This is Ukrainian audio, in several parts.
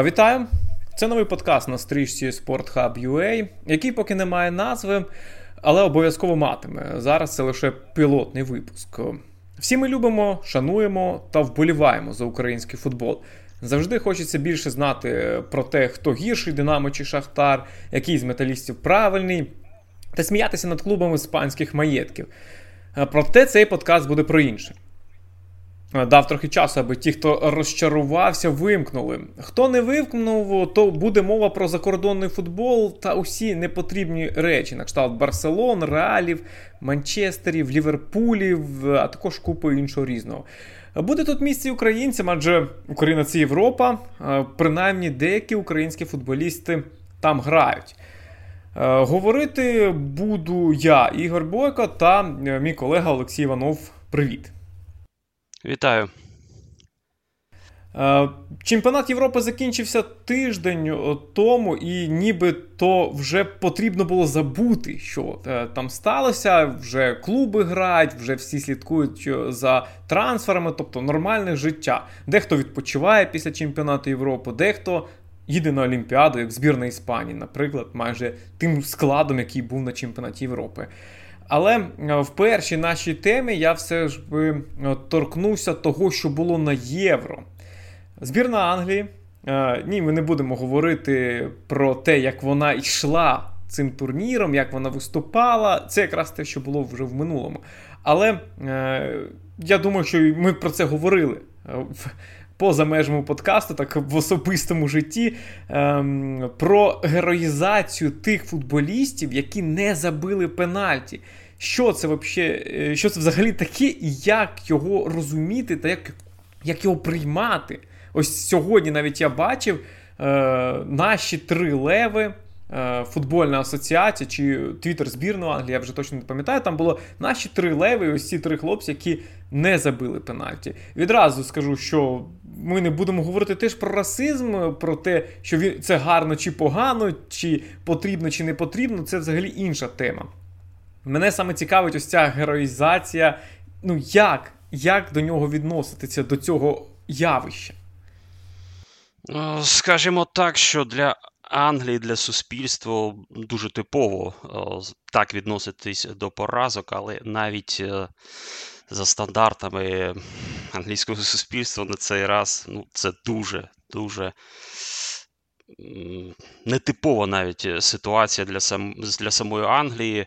Вітаю! Це новий подкаст на стрічці SportHub.ua, який поки не має назви, але обов'язково матиме. Зараз це лише пілотний випуск. Всі ми любимо, шануємо та вболіваємо за український футбол. Завжди хочеться більше знати про те, хто гірший Динамо чи Шахтар, який з металістів правильний, та сміятися над клубами іспанських маєтків. Проте цей подкаст буде про інше. Дав трохи часу, аби ті, хто розчарувався, вимкнули. Хто не вимкнув, то буде мова про закордонний футбол та усі непотрібні речі, на кшталт Барселон, Реалів, Манчестерів, Ліверпулів, а також купи іншого різного. Буде тут місце українцям, адже Україна це Європа, принаймні деякі українські футболісти там грають. Говорити буду я, Ігор Бойко, та мій колега Олексій Іванов. Привіт. Вітаю. Е, чемпіонат Європи закінчився тиждень тому, і ніби то вже потрібно було забути, що е, там сталося. Вже клуби грають, вже всі слідкують за трансферами, тобто нормальне життя. Дехто відпочиває після чемпіонату Європи, дехто їде на Олімпіаду, як збірна Іспанії, наприклад, майже тим складом, який був на чемпіонаті Європи. Але е, в першій нашій темі я все ж би е, торкнувся того, що було на євро. Збірна Англії. Е, ні, ми не будемо говорити про те, як вона йшла цим турніром, як вона виступала. Це якраз те, що було вже в минулому. Але я думаю, що ми про це говорили поза межами подкасту, так в особистому житті, ем, про героїзацію тих футболістів, які не забили пенальті. Що це вообще, е, що це взагалі таке, і як його розуміти, та як як його приймати? Ось сьогодні навіть я бачив е, наші три леви. Е, футбольна асоціація чи твіттер збірної Англії, я вже точно не пам'ятаю. Там було наші три леви, ось ці три хлопці, які не забили пенальті. Відразу скажу, що ми не будемо говорити теж про расизм, про те, що це гарно чи погано, чи потрібно, чи не потрібно. Це взагалі інша тема. Мене саме цікавить ось ця героїзація. Ну як? Як до нього відноситися, до цього явища? Ну, скажімо так, що для Англії, для суспільства дуже типово так відноситись до поразок, але навіть е, за стандартами англійського суспільства на цей раз ну, це дуже, дуже нетипова навіть е, ситуація для сам, для самої Англії.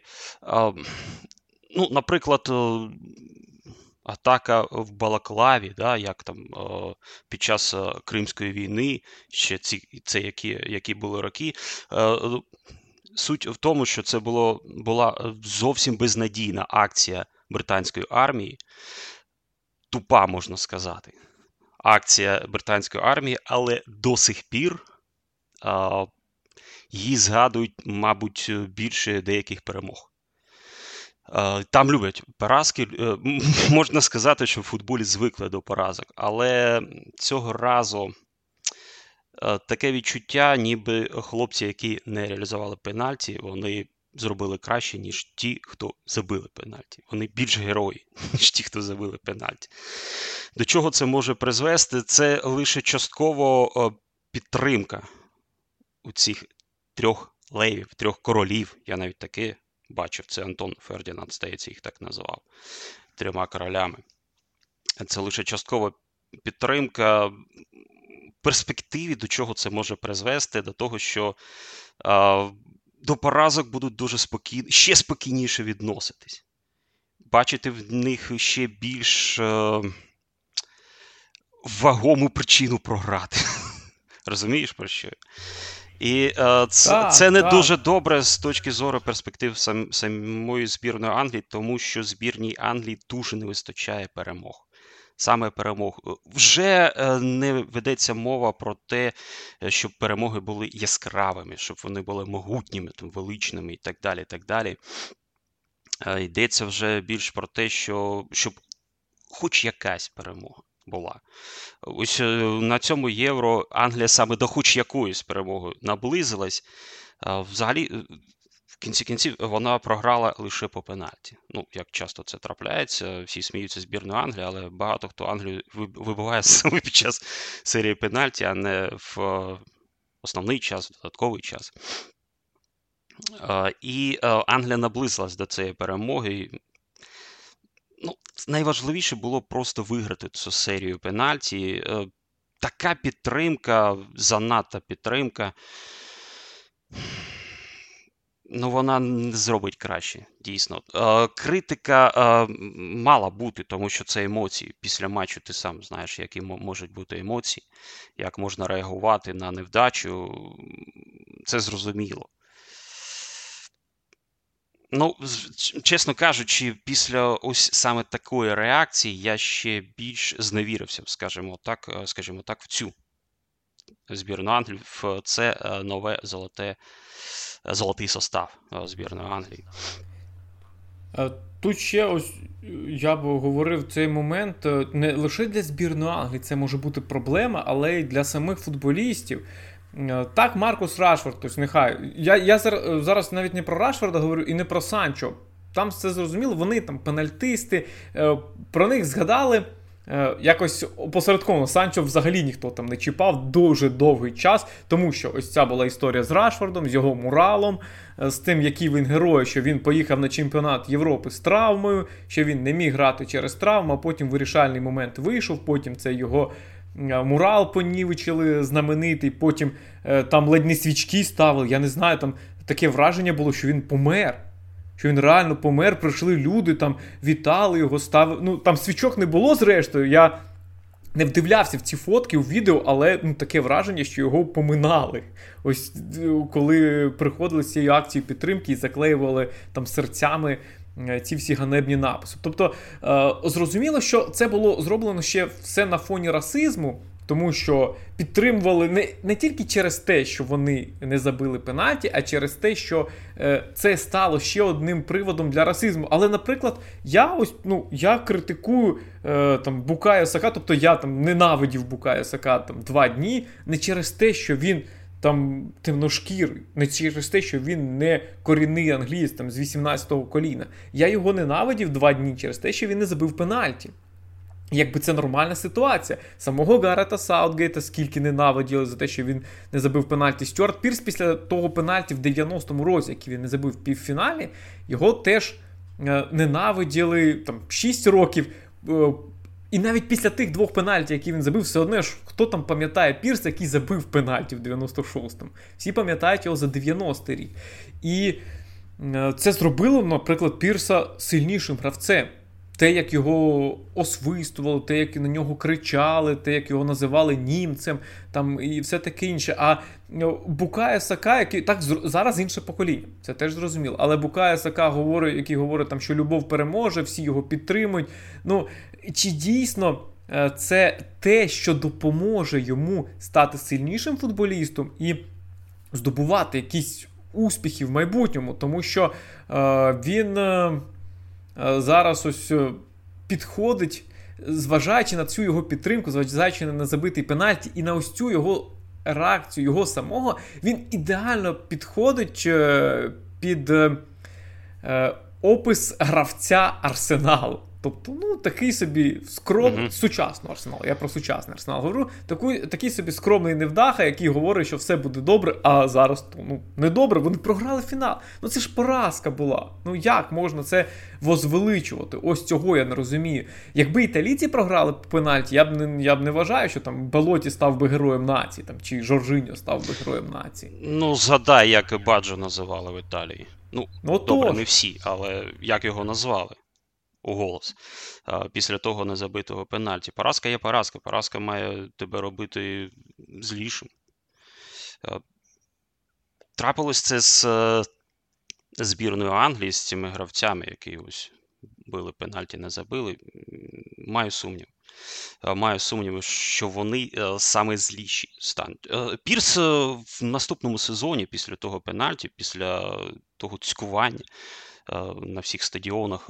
Ну, Наприклад, е, атака в Балаклаві, да, як там під час е, Кримської війни, ще ці, це які які були роки. Суть в тому, що це було, була зовсім безнадійна акція британської армії, тупа, можна сказати, акція британської армії, але до сих пір її згадують, мабуть, більше деяких перемог. Там люблять поразки. Е, можна сказати, що в футболі звикли до поразок, але цього разу е, таке відчуття, ніби хлопці, які не реалізували пенальті, вони зробили краще, ніж ті, хто забили пенальті. Вони більш герої, ніж ті, хто забили пенальті. До чого це може призвести? Це лише частково е, підтримка у цих трьох левів, трьох королів. Я навіть таке бачив. Це Антон Фердінанд, здається, їх так називав трьома королями. Це лише часткова підтримка. Перспективі до чого це може призвести? До того, що а, до поразок будуть дуже спокійні, ще спокійніше відноситись. Бачити в них ще більш е, вагому причину програти. Розумієш, про що? І е, це так, це не так. дуже добре з точки зору перспектив сам, самої збірної Англії, тому що збірній Англії дуже не вистачає перемог саме перемог. Е, вже е, не ведеться мова про те, е, щоб перемоги були яскравими, щоб вони були могутніми, там, величними і так далі. так далі. Йдеться вже більш про те, що щоб хоч якась перемога була. Ось на цьому євро Англія саме до хоч якоїсь перемоги наблизилась. Взагалі, в кінці кінців вона програла лише по пенальті. Ну, як часто це трапляється, всі сміються збірною Англії, але багато хто Англію вибиває саме під час серії пенальті, а не в основний час, в додатковий час. І Англія наблизилась до цієї перемоги. Ну, Найважливіше було просто виграти цю серію пенальті. Е, така підтримка, занадта підтримка. Ну, вона не зробить краще, дійсно. Е, критика е, мала бути, тому що це емоції. Після матчу ти сам знаєш, які можуть бути емоції, як можна реагувати на невдачу. Це зрозуміло. Ну, чесно кажучи, після ось саме такої реакції я ще більш зневірився, скажімо так, е, скажімо так, в цю збірну Англії, в це е, нове золоте, золотий состав е, збірної Англії. Тут ще ось я б говорив цей момент не лише для збірної Англії, це може бути проблема, але й для самих футболістів. Е, так, Маркус Рашфорд, тобто нехай. Я я зараз навіть не про Рашфорда говорю і не про Санчо. Там все зрозуміло, вони там пенальтисти, е, про них згадали. Е, якось опосередковано Санчо взагалі ніхто там не чіпав дуже довгий час, тому що ось ця була історія з Рашфордом, з його муралом, з тим, який він герой, що він поїхав на чемпіонат Європи з травмою, що він не міг грати через травму, а потім вирішальний момент вийшов. Потім це його Е, мурал понівечили знаменитий, потім е, там ледь не свічки ставили. Я не знаю, там таке враження було, що він помер. Що він реально помер, прийшли люди, там вітали його, ставили. Ну там свічок не було, зрештою. Я не вдивлявся в ці фотки у відео, але ну, таке враження, що його поминали. Ось е, коли приходили з цією акцією підтримки і заклеювали там серцями Е, ці всі ганебні написи. Тобто е, зрозуміло, що це було зроблено ще все на фоні расизму. Тому що підтримували не не тільки через те, що вони не забили пенальті, а через те, що е, це стало ще одним приводом для расизму. Але, наприклад, я ось ну я критикую е, там Букая Сака, тобто я там ненавидів Букая Сака там два дні, не через те, що він там темношкірий, не через те, що він не корінний англієць там з 18-го коліна. Я його ненавидів два дні через те, що він не забив пенальті. Якби це нормальна ситуація. Самого Гарета Саутгейта скільки ненавиділи за те, що він не забив пенальті. Стюарт Пірс після того пенальті в 90-му році, який він не забив в півфіналі, його теж е, ненавиділи там 6 років. Е, і навіть після тих двох пенальті, які він забив, все одно ж хто там пам'ятає Пірс, який забив пенальті в 96-му. Всі пам'ятають його за 90-й рік. І е, це зробило, наприклад, Пірса сильнішим гравцем. Те, як його освистували, те, як на нього кричали, те, як його називали німцем, там і все таке інше. А ну, Букая Сака, який так зараз інше покоління, це теж зрозуміло. Але Букая Сака говорить, який говорить, там, що любов переможе, всі його підтримують. Ну чи дійсно е, це те, що допоможе йому стати сильнішим футболістом і здобувати якісь успіхи в майбутньому, тому що е, він. Е, зараз ось підходить, зважаючи на цю його підтримку, зважаючи на забитий пенальті, і на ось цю його реакцію, його самого, він ідеально підходить під опис гравця арсеналу. Тобто, ну, такий собі скромний, mm-hmm. сучасний арсенал. Я про сучасний арсенал говорю. Такий, такий собі скромний невдаха, який говорить, що все буде добре, а зараз ну, не добре. Вони програли фінал. Ну це ж поразка була. Ну як можна це возвеличувати? Ось цього я не розумію. Якби італійці програли пенальті, я б не я б не вважаю, що там Балоті став би героєм нації, там, чи Жоржиньо став би героєм нації. Ну, згадай, як Баджо називали в Італії. Ну, ну добре, не всі, але як його назвали у голос після того незабитого пенальті. Поразка є поразка. Поразка має тебе робити злішим. Трапилось це з збірною Англії, з цими гравцями, які ось били пенальті, не забили. Маю сумнів. Маю сумніви, що вони саме зліші стануть. Пірс в наступному сезоні, після того пенальті, після того цькування на всіх стадіонах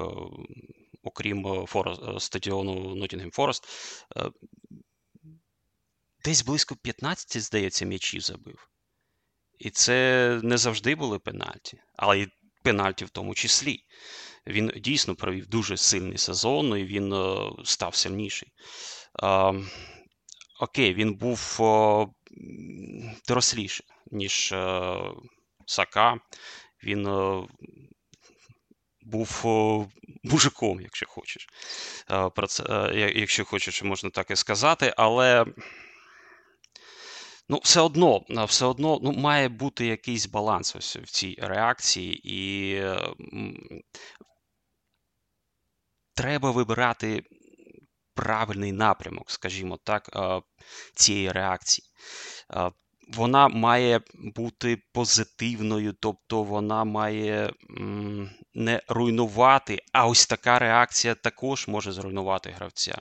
окрім е, е, стадіону Ноттінгем Форест, десь близько 15, здається, м'ячів забив. І це не завжди були пенальті, але й пенальті в тому числі. Він дійсно провів дуже сильний сезон, і він е, став сильніший. Е, окей, він був е, доросліший, ніж е, Сака. Він е, був мужиком, якщо хочеш. Е, про це, е, Якщо хочеш, можна так і сказати, але. Ну, все одно все одно ну, має бути якийсь баланс ось в цій реакції, і треба вибирати правильний напрямок, скажімо так, цієї реакції. Вона має бути позитивною, тобто вона має не руйнувати, а ось така реакція також може зруйнувати гравця.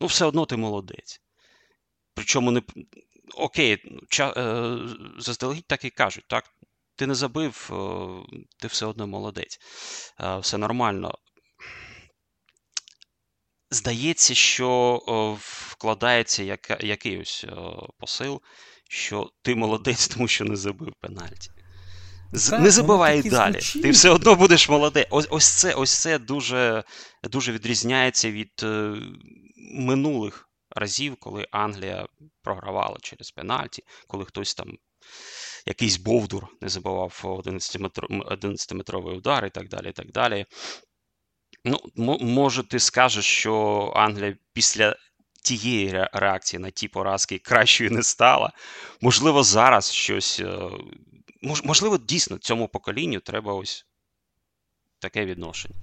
Ну, все одно ти молодець. Причому не окей, ча, е, заздалегідь так і кажуть, так? Ти не забив, е, ти все одно молодець. Е, все нормально. Здається, що вкладається як, якийсь посил, що ти молодець, тому що не забив пенальті. Так, не забувай далі. Звучить. Ти все одно будеш молодець. Ось ось це ось це дуже дуже відрізняється від е, минулих разів, коли Англія програвала через пенальті, коли хтось там. Якийсь Бовдур не забував 11-метровий удар і так далі. і так далі. Ну, Може, ти скажеш, що Англія після тієї реакції на ті поразки кращою не стала. Можливо, зараз щось. Е, можливо, дійсно цьому поколінню треба ось таке відношення.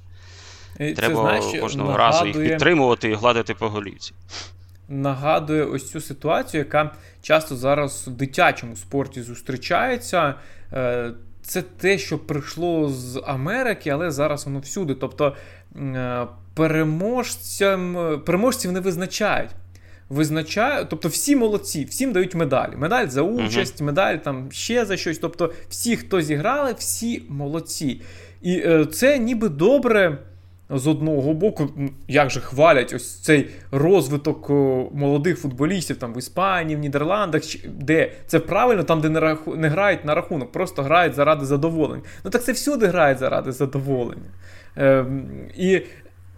Це, треба знаєш, кожного нагадує... разу їх підтримувати і гладити по голівці. Нагадує ось цю ситуацію, яка часто зараз в дитячому спорті зустрічається. Е, це те, що прийшло з Америки, але зараз воно всюди. Тобто е, переможцям, переможців не визначають. Визначають, тобто всі молодці, всім дають медалі. Медаль за участь, uh-huh. медаль там ще за щось. Тобто, всі, хто зіграли, всі молодці. І е, це ніби добре. З одного боку, як же хвалять ось цей розвиток молодих футболістів там в Іспанії, в Нідерландах, де це правильно, там, де не раху, не грають на рахунок, просто грають заради задоволення. Ну так це всюди грають заради задоволення. Е, І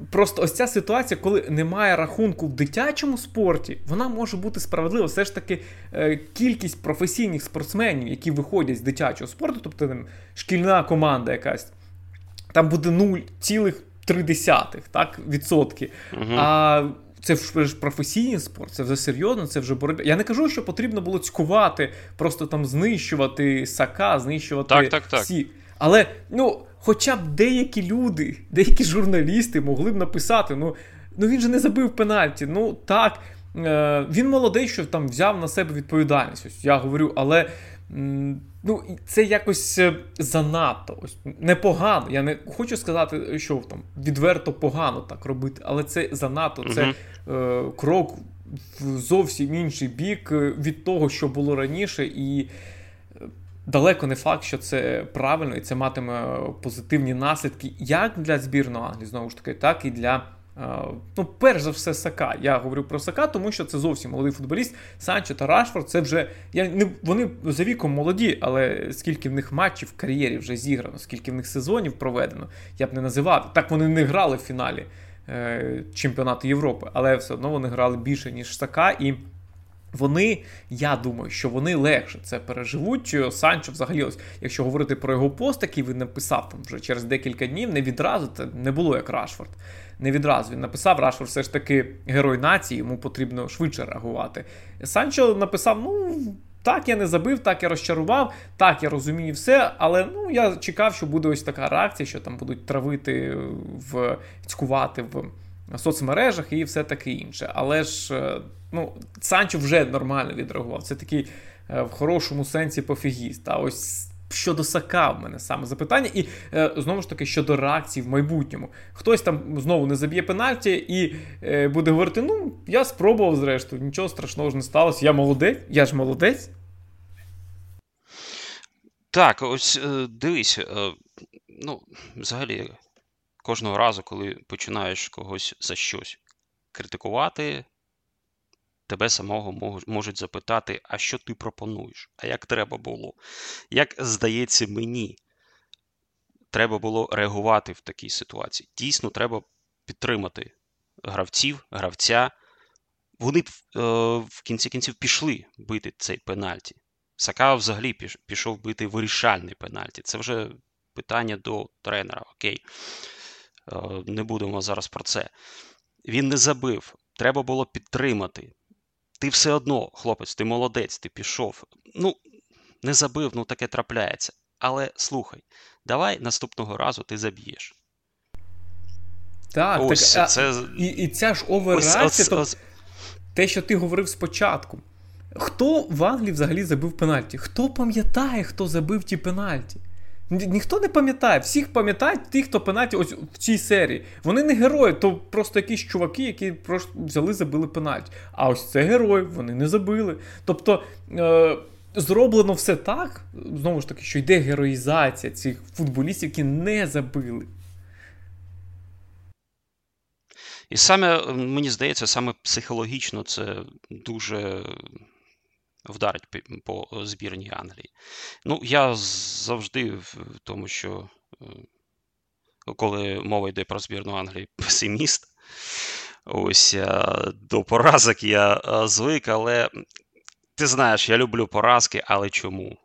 Просто ось ця ситуація, коли немає рахунку в дитячому спорті, вона може бути справедлива. Все ж таки, е, кількість професійних спортсменів, які виходять з дитячого спорту, тобто там, шкільна команда якась, там буде 0,3 так, відсотки. Угу. А це ж професійний спорт, це вже серйозно, це вже боротьба. Я не кажу, що потрібно було цькувати, просто там знищувати сака, знищувати так, так, так. всі. Але ну, хоча б деякі люди, деякі журналісти могли б написати: ну ну він же не забив пенальті. Ну так, е, він молодий, що там взяв на себе відповідальність. Ось Я говорю, але ну, це якось е, занадто ось непогано. Я не хочу сказати, що там відверто погано так робити, але це занадто. Це е, крок в зовсім інший бік е, від того, що було раніше. і далеко не факт, що це правильно і це матиме позитивні наслідки як для збірної Англії, знову ж таки, так і для. Е, ну, перш за все, Сака. Я говорю про Сака, тому що це зовсім молодий футболіст. Санчо та Рашфорд це вже. Я не вони за віком молоді, але скільки в них матчів в кар'єрі вже зіграно, скільки в них сезонів проведено, я б не називав. Так вони не грали в фіналі е, чемпіонату Європи, але все одно вони грали більше, ніж Сака. І вони, я думаю, що вони легше це переживуть. Санчо, взагалі, ось, якщо говорити про його пост, який він написав там вже через декілька днів, не відразу це не було як Рашфорд. Не відразу він написав, Рашфорд все ж таки герой нації, йому потрібно швидше реагувати. Санчо написав: ну. Так, я не забив, так я розчарував, так я розумію все, але ну я чекав, що буде ось така реакція, що там будуть травити, в цькувати в соцмережах і все таке інше. Але ж е, ну, Санчо вже нормально відреагував. Це такий е, в хорошому сенсі пофігіст. А ось щодо Сака в мене саме запитання, і е, знову ж таки щодо реакції в майбутньому. Хтось там знову не заб'є пенальті і е, буде говорити: ну, я спробував, зрештою, нічого страшного ж не сталося. Я молодець, я ж молодець. Так, ось дивись, ну, взагалі, кожного разу, коли починаєш когось за щось критикувати, тебе самого можуть запитати, а що ти пропонуєш? А як треба було? Як здається мені, треба було реагувати в такій ситуації. Дійсно, треба підтримати гравців, гравця. Вони е, в кінці кінців пішли бити цей пенальті. Сака взагалі пішов бити вирішальний пенальті. Це вже питання до тренера. Окей, е, не будемо зараз про це. Він не забив. Треба було підтримати. Ти все одно, хлопець, ти молодець, ти пішов. Ну, не забив, ну таке трапляється. Але слухай, давай наступного разу ти заб'єш. Так, ось, так це... і і ця ж оверація, тобто, те, що ти говорив спочатку. Хто в Англії взагалі забив пенальті? Хто пам'ятає, хто забив ті пенальті? Ні, ніхто не пам'ятає, всіх пам'ятають ті, хто пенальті ось в цій серії. Вони не герої, то просто якісь чуваки, які просто взяли, забили пенальті. А ось це герої, вони не забили. Тобто. Е- зроблено все так, знову ж таки, що йде героїзація цих футболістів, які не забили. І саме, мені здається, саме психологічно це дуже вдарить по збірній Англії. Ну, я завжди в тому, що е, коли мова йде про збірну Англії, песиміст. Ось до поразок я звик, але ти знаєш, я люблю поразки, але чому?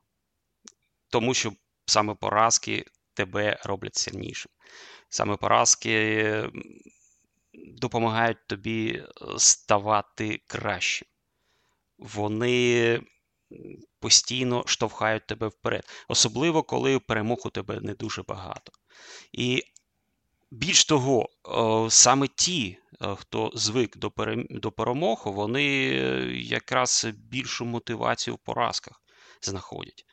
Тому що саме поразки тебе роблять сильнішим. Саме поразки допомагають тобі е, ставати кращим. Вони постійно штовхають тебе вперед. Особливо, коли перемог у тебе не дуже багато. І більш того, саме ті, е, хто звик до перемог, вони якраз більшу мотивацію в поразках знаходять.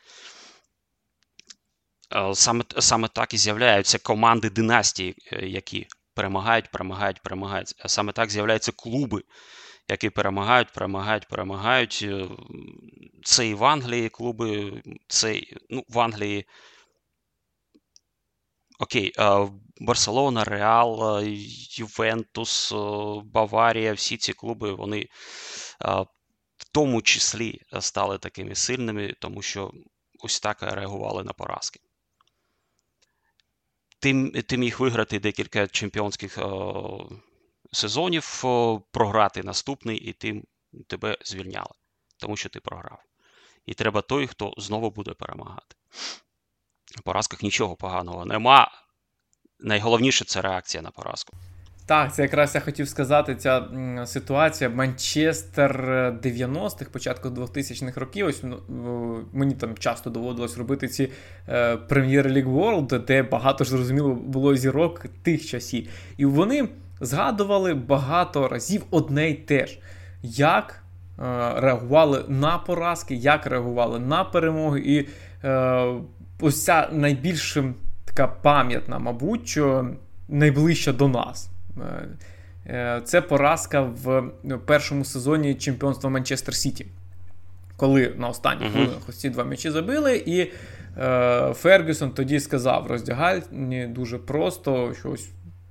Е, саме саме так і з'являються команди династії, е, які перемагають, перемагають, перемагають. А саме так з'являються клуби, які перемагають, перемагають, перемагають. Це і в Англії клуби, це ну, в Англії Окей, Барселона, Реал, Ювентус, Баварія, всі ці клуби, вони в тому числі стали такими сильними, тому що ось так реагували на поразки. Ти, ти міг виграти декілька чемпіонських сезонів, програти наступний, і ти, тебе звільняли, тому що ти програв. І треба той, хто знову буде перемагати. В поразках нічого поганого нема. Найголовніше це реакція на поразку. Так, це якраз я хотів сказати, ця ситуація. Манчестер 90-х, початку 2000-х років. Ось ну, мені там часто доводилось робити ці е, League World, де багато ж зрозуміло було зірок тих часів. І вони згадували багато разів одне й те ж, як е, реагували на поразки, як реагували на перемоги. І е, ось ця найбільш така пам'ятна, мабуть, що найближча до нас. Е, е, це поразка в першому сезоні чемпіонства Манчестер Сіті. Коли на останніх uh-huh. хвилинах ось ці два м'ячі забили, і е, Фергюсон тоді сказав роздягальні дуже просто, що ось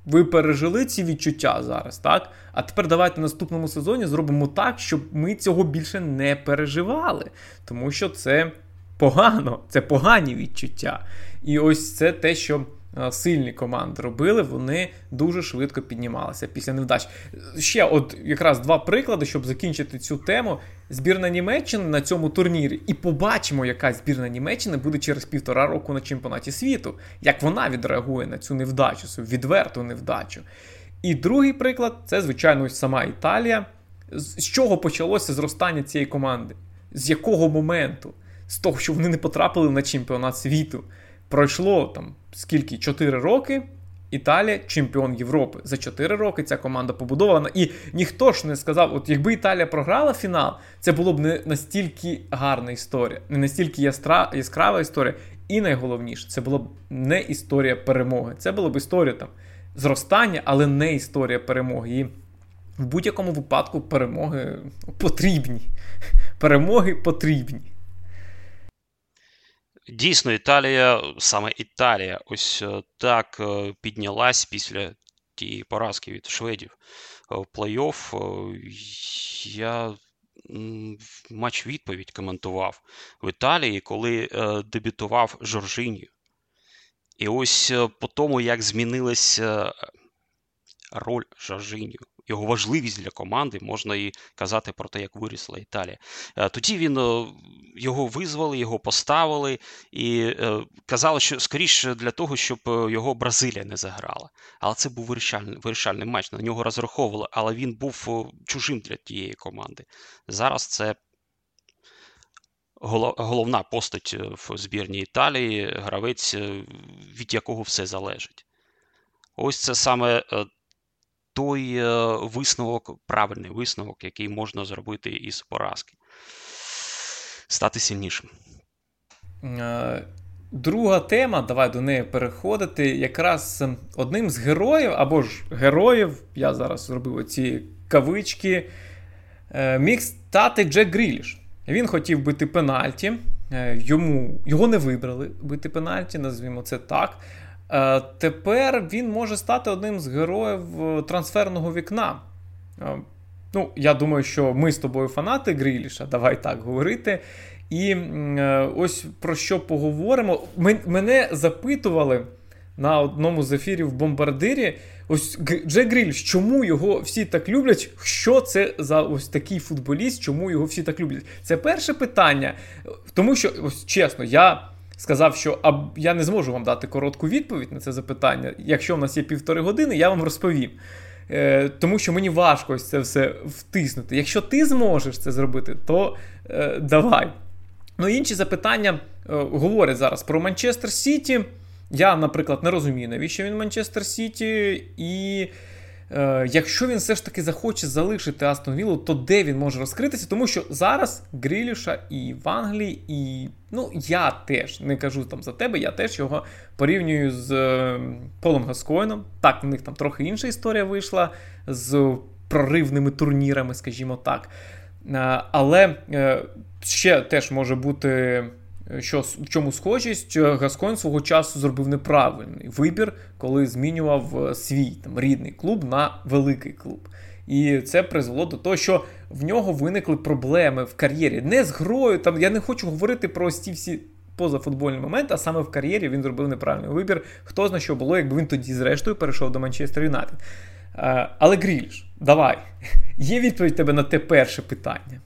ви пережили ці відчуття зараз, так? А тепер давайте в наступному сезоні зробимо так, щоб ми цього більше не переживали. Тому що це погано, це погані відчуття. І ось це те, що сильні команди робили, вони дуже швидко піднімалися після невдач. Ще от якраз два приклади, щоб закінчити цю тему. Збірна Німеччини на цьому турнірі, і побачимо, яка збірна Німеччини буде через півтора року на чемпіонаті світу, як вона відреагує на цю невдачу, цю відверту невдачу. І другий приклад це, звичайно, сама Італія. З чого почалося зростання цієї команди? З якого моменту? З того, що вони не потрапили на чемпіонат світу. Пройшло там скільки 4 роки. Італія чемпіон Європи. За 4 роки ця команда побудована. І ніхто ж не сказав, от якби Італія програла фінал, це було б не настільки гарна історія, не настільки яскра... яскрава історія. І найголовніше, це була б не історія перемоги. Це була б історія там зростання, але не історія перемоги. І в будь-якому випадку перемоги потрібні. Перемоги потрібні. Дійсно, Італія, саме Італія, ось е, так е, піднялась після тієї поразки від шведів е, в плей-офф. Я матч відповідь коментував в Італії, коли дебютував Жоржинію. І ось по тому, як змінилася роль Жоржинію, його важливість для команди, можна і казати про те, як вирісла Італія. Е, тоді він е, його визвали, його поставили і е, казали, що скоріше для того, щоб його Бразилія не заграла. Але це був вирішальний, вирішальний матч. На нього розраховували, але він був чужим для тієї команди. Зараз це. Головна постать в збірній Італії, гравець, від якого все залежить. Ось це саме той е, висновок, правильний висновок, який можна зробити із поразки. Стати сильнішим. Е, друга тема, давай до неї переходити. Якраз одним з героїв або ж героїв, я зараз зробив оці кавички, е, міг стати Джек Гріліш. Він хотів бити пенальті, йому, його не вибрали бити пенальті, назвімо це так. Е, тепер він може стати одним з героїв е, трансферного вікна. Е, ну, Я думаю, що ми з тобою фанати Гріліша, давай так говорити. І ось про що поговоримо. Мене запитували на одному з ефірів в Бомбардирі. Ось Джек Гріліш, чому його всі так люблять? Що це за ось такий футболіст, чому його всі так люблять? Це перше питання. Тому що, ось чесно, я сказав, що а я не зможу вам дати коротку відповідь на це запитання. Якщо в нас є півтори години, я вам розповім. Е, Тому що мені важко ось це все втиснути. Якщо ти зможеш це зробити, то е, давай. Ну, інші запитання е, говорять зараз про Манчестер Сіті. Я, наприклад, не розумію, навіщо він Манчестер Сіті. І Якщо він все ж таки захоче залишити Астон Віллу, то де він може розкритися? Тому що зараз Гріліша і в Англії, і ну я теж не кажу там за тебе, я теж його порівнюю з е, Полом Гаскоїном. Так, в них там трохи інша історія вийшла з проривними турнірами, скажімо так. Е, але е, ще теж може бути що в чому схожість, Гаскон свого часу зробив неправильний вибір, коли змінював е, свій там рідний клуб на великий клуб. І це призвело до того, що в нього виникли проблеми в кар'єрі. Не з грою. Там я не хочу говорити про ці всі позафутбольні моменти, а саме в кар'єрі він зробив неправильний вибір. Хто знає, що було, якби він тоді, зрештою, перейшов до Манчестер Юнайтед. Е, але Гріліш, давай. Є відповідь тебе на те перше питання.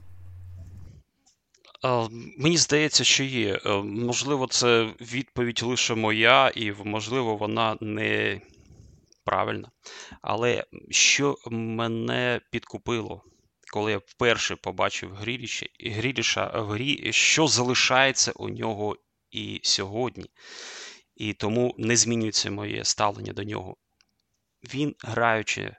Мені здається, що є. Е, можливо, це відповідь лише моя, і можливо, вона не правильна. Але що мене підкупило, коли я вперше побачив Гріліша, Гріліша в грі, що залишається у нього і сьогодні, і тому не змінюється моє ставлення до нього. Він, граючи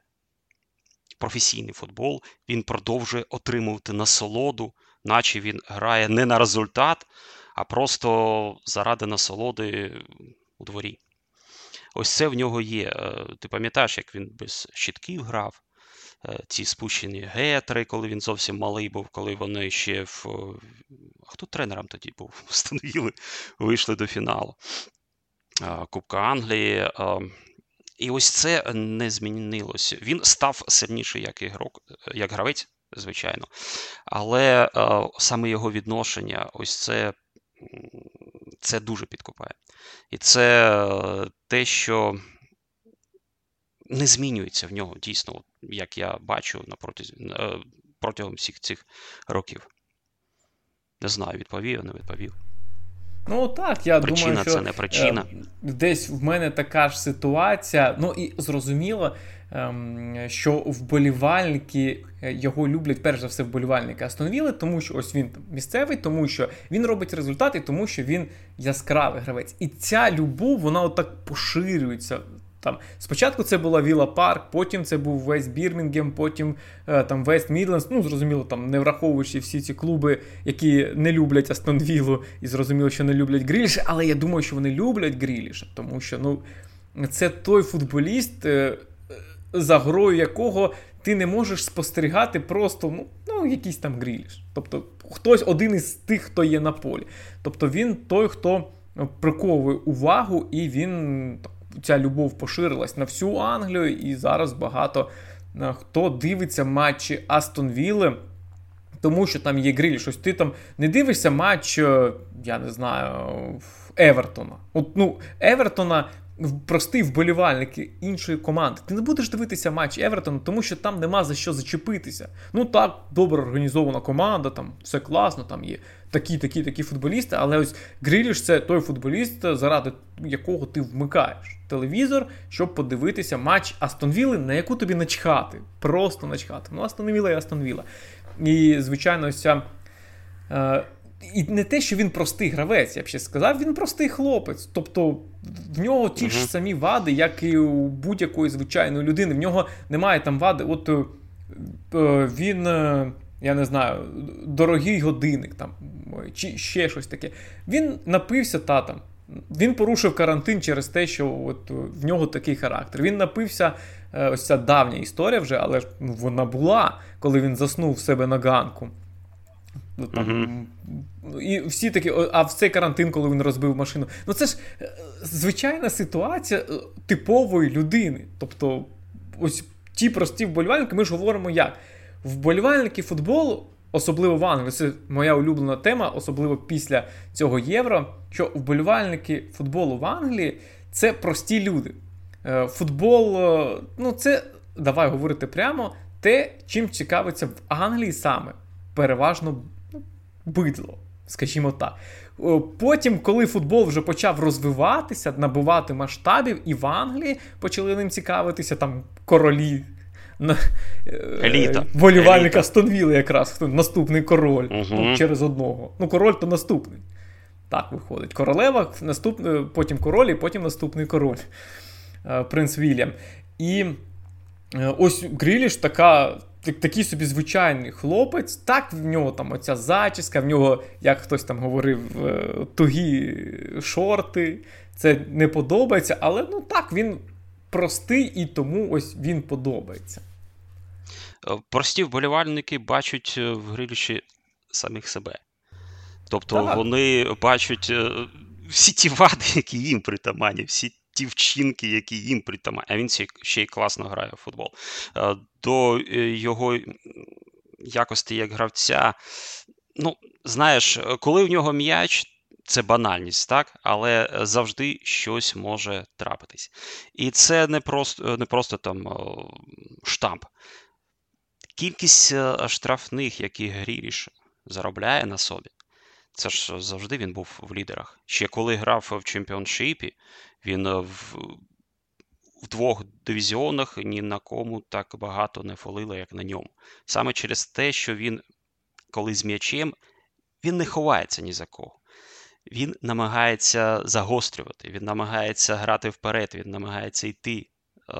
професійний футбол, він продовжує отримувати насолоду наче він грає не на результат, а просто заради насолоди у дворі. Ось це в нього є. Е, ти пам'ятаєш, як він без щитків грав, е, ці спущені гетри, коли він зовсім малий був, коли вони ще в. А хто тренером тоді був? Встановили, вийшли до фіналу е, Кубка Англії. І ось це не змінилося. Він став сильніший як ігрок, як гравець, звичайно. Але е, саме його відношення, ось це це дуже підкупає. І це е, те, що не змінюється в нього дійсно, як я бачу е, протягом всіх цих років. Не знаю, відповів, не відповів. Ну так, я причина думаю, що це не причина. Десь в мене така ж ситуація. Ну і зрозуміло, Ем, що вболівальники е, його люблять перш за все вболівальники Астонвіли, тому що ось він місцевий, тому що він робить результати, тому що він яскравий гравець. І ця любов, вона отак поширюється. Там Спочатку це була Віла Парк, потім це був весь Бірмінгем, потім е, там Вест Мідлендс. Ну, зрозуміло, там не враховуючи всі ці клуби, які не люблять Астон Віллу, і зрозуміло, що не люблять Гріліша, але я думаю, що вони люблять Гріліша, тому що ну, це той футболіст. Е, за грою якого ти не можеш спостерігати просто ну, ну якийсь там гріліш. Тобто хтось один із тих, хто є на полі. Тобто він той, хто приковує увагу, і він ця любов поширилась на всю Англію, і зараз багато хто дивиться матчі Астон Вілли. тому що там є гриль, щось ти там не дивишся матч, е, я не знаю, Евертона. От, ну, Евертона. Простий вболівальник іншої команди. Ти не будеш дивитися матч Евертона, тому що там нема за що зачепитися. Ну так, добре організована команда, там все класно, там є такі, такі, такі футболісти, але ось Гріліш це той футболіст, заради якого ти вмикаєш телевізор, щоб подивитися матч Астонвіли, на яку тобі начхати. Просто начхати. Ну, Астонвіла і Астонвіла. І, звичайно, ось ця. І не те, що він простий гравець, я б ще сказав, він простий хлопець. Тобто в нього ті ж самі вади, як і у будь-якої звичайної людини. В нього немає там вади. От е, е він, е, я не знаю, дорогий годинник там, чи ще щось таке. Він напився татом. Він порушив карантин через те, що от в нього такий характер. Він напився, ось ця давня історія вже, але ж ну, вона була, коли він заснув в себе на ганку. Ну, там, uh-huh. І всі такі, а в цей карантин, коли він розбив машину. Ну це ж е, звичайна ситуація е, типової людини. Тобто, ось ті прості вболівальники, ми ж говоримо як. Вболівальники футболу особливо в Англії, це моя улюблена тема, особливо після цього євро. Що вболівальники футболу в Англії це прості люди. Е, футбол, ну це давай говорити прямо, те, чим цікавиться в Англії саме переважно бидло, скажімо так. Е, потім, коли футбол вже почав розвиватися, набувати масштабів, і в Англії почали ним цікавитися там королі Е, Еліта. волівальника Стонвіли якраз наступний король угу. ну, через одного. Ну, король то наступний. Так виходить. Королева, наступ... Е, потім король, і потім наступний король. Принц Вільям. І ось Гріліш така. Такий собі звичайний хлопець, так в нього там оця зачіска, в нього, як хтось там говорив, тугі шорти. Це не подобається, але ну так, він простий і тому ось він подобається. Е, прості вболівальники бачать е, в Гриліші самих себе. Тобто так. вони бачать е, всі ті вади, які їм притаманні, всі ті вчинки, які їм притаманні. А він ще й класно грає в футбол. До його якості як гравця. Ну, знаєш, коли в нього м'яч, це банальність, так? Але е, завжди щось може трапитись. І це не просто не просто там штамп. Кількість е, штрафних, які Гріліш заробляє на собі, це ж завжди він був в лідерах. Ще коли грав в чемпіоншипі, він е, в в двох дивізіонах ні на кому так багато не фолило, як на ньому. Саме через те, що він, коли з м'ячем, він не ховається ні за кого він намагається загострювати, він намагається грати вперед, він намагається йти е,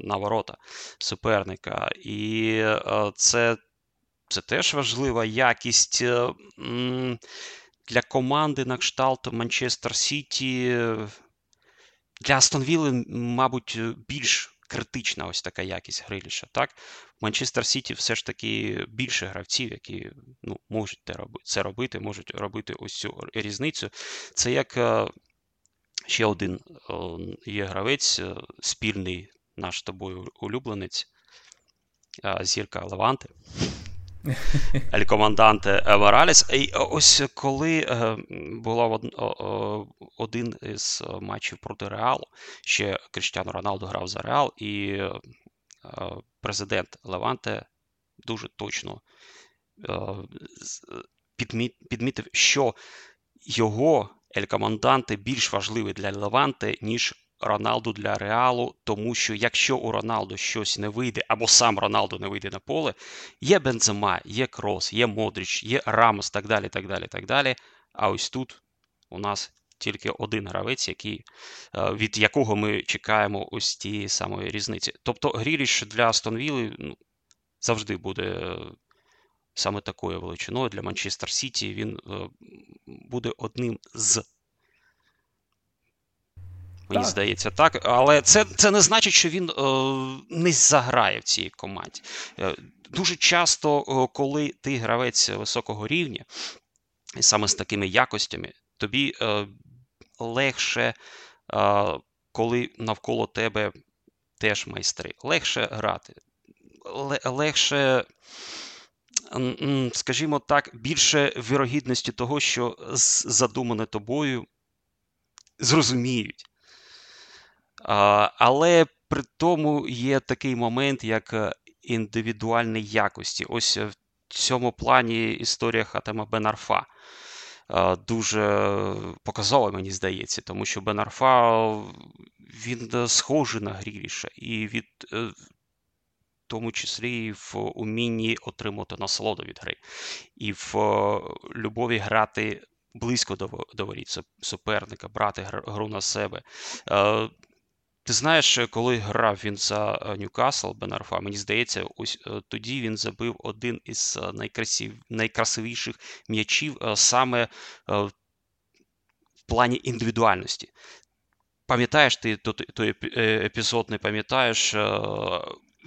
на ворота суперника. І е, це це теж важлива якість е, для команди на кшталт Манчестер Сіті. Для Астонвіли, мабуть, більш критична ось така якість Гриліша. Так? Манчестер Сіті все ж таки більше гравців, які ну, можуть це робити, можуть робити ось цю різницю. Це як е, ще один є гравець, е, спільний наш тобою улюбленець, зірка Леванти. Ель команданте Мораліс. І ось коли була один із матчів проти Реалу, ще Кріштіану Роналду грав за Реал, і президент Леванте дуже точно підмітив, що його Ель Команданте більш важливий для Леванте, ніж Роналду для Реалу, тому що якщо у Роналду щось не вийде, або сам Роналду не вийде на поле, є Бензема, є Крос, є Модріч, є Рамос, так далі, так далі, так далі. А ось тут у нас тільки один гравець, який, е, від якого ми чекаємо ось тієї самої різниці. Тобто Гріліш для Астонвіли ну, завжди буде е, саме такою величиною для Манчестер Сіті. Він е, буде одним з Мені так. здається, так. Але це це не значить, що він е, не заграє в цій команді. Е, дуже часто, е, коли ти гравець високого рівня, і саме з такими якостями, тобі е, легше, е, коли навколо тебе теж майстри, легше грати, легше скажімо так, більше вірогідності того, що задумане тобою зрозуміють. Але при тому є такий момент, як е, індивідуальні якості. Ось в цьому плані історія Хатема Бенарфа. Дуже показова, мені здається, тому що Бенарфа він е, схожий на Гріліша, і від, е, в тому числі в умінні отримати насолоду від гри, і в любові грати близько до до воріт суперника, брати гру на себе. Ти знаєш, коли грав він за е, Ньюкасл Бенарфа, мені здається, ось е, тоді він забив один із е, найкрасив... найкрасивіших м'ячів саме в плані індивідуальності. Пам'ятаєш ти той епізод, не пам'ятаєш?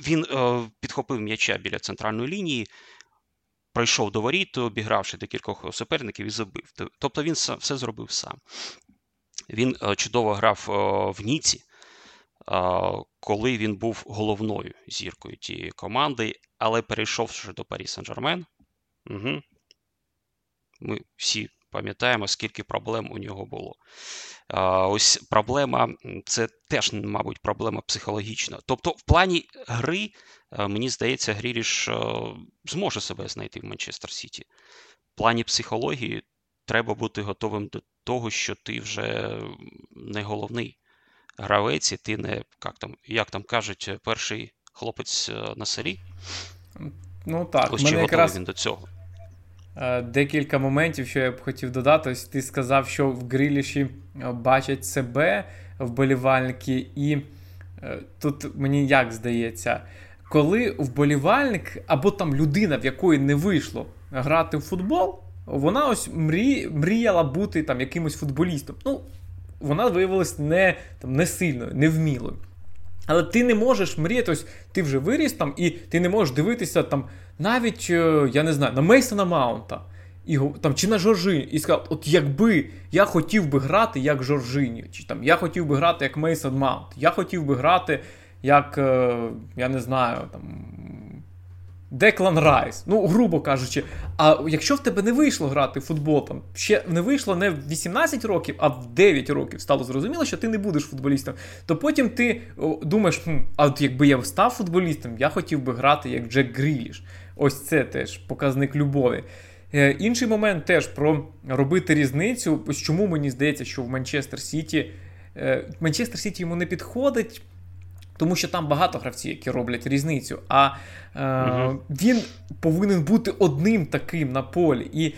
Він підхопив м'яча біля центральної лінії, пройшов до воріт, обігравши декількох суперників і забив. Тобто він все зробив сам. Він чудово грав в Ніці коли він був головною зіркою тієї команди, але перейшовши до Парі Сен-Жермен, угу, ми всі пам'ятаємо, скільки проблем у нього було. Ось проблема, це теж, мабуть, проблема психологічна. Тобто, в плані гри, мені здається, Гріліш зможе себе знайти в Манчестер Сіті. В плані психології треба бути готовим до того, що ти вже не головний гравець, і ти не як там, як там кажуть, перший хлопець е, на селі. Ну так, Ось чи якраз... він до цього. Е, декілька моментів, що я б хотів додати. Ось Ти сказав, що в Гріліші е, бачать себе вболівальники, і тут мені як здається, коли вболівальник або там людина, в якої не вийшло грати в футбол, вона ось мрі... мріяла бути там якимось футболістом. Ну, вона виявилась не там, не сильною, невмілою. Але ти не можеш мріяти, ось ти вже виріс там, і ти не можеш дивитися там навіть, е, я не знаю, на Мейсона Маунта і, там, чи на Жоржиньо, і сказати, от якби я хотів би грати як Жоржиньо, чи там я хотів би грати як Мейсон Маунт, я хотів би грати як, е, я не знаю, там Деклан Райс, ну, грубо кажучи, а якщо в тебе не вийшло грати в футбол, там ще не вийшло не в 18 років, а в 9 років стало зрозуміло, що ти не будеш футболістом, то потім ти думаєш, хм, а от якби я став футболістом, я хотів би грати як Джек Гріліш. Ось це теж показник любові. Е, інший момент теж про робити різницю. Чому мені здається, що в Манчестер Сіті е, Манчестер Сіті йому не підходить тому що там багато гравців, які роблять різницю. А е, угу. він повинен бути одним таким на полі. І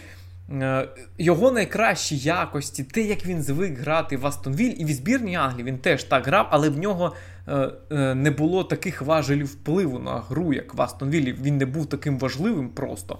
е, його найкращі якості, те, як він звик грати в Астонвіль, і в збірній Англії він теж так грав, але в нього е, е, не було таких важелів впливу на гру, як в Астонвілі. Він не був таким важливим просто.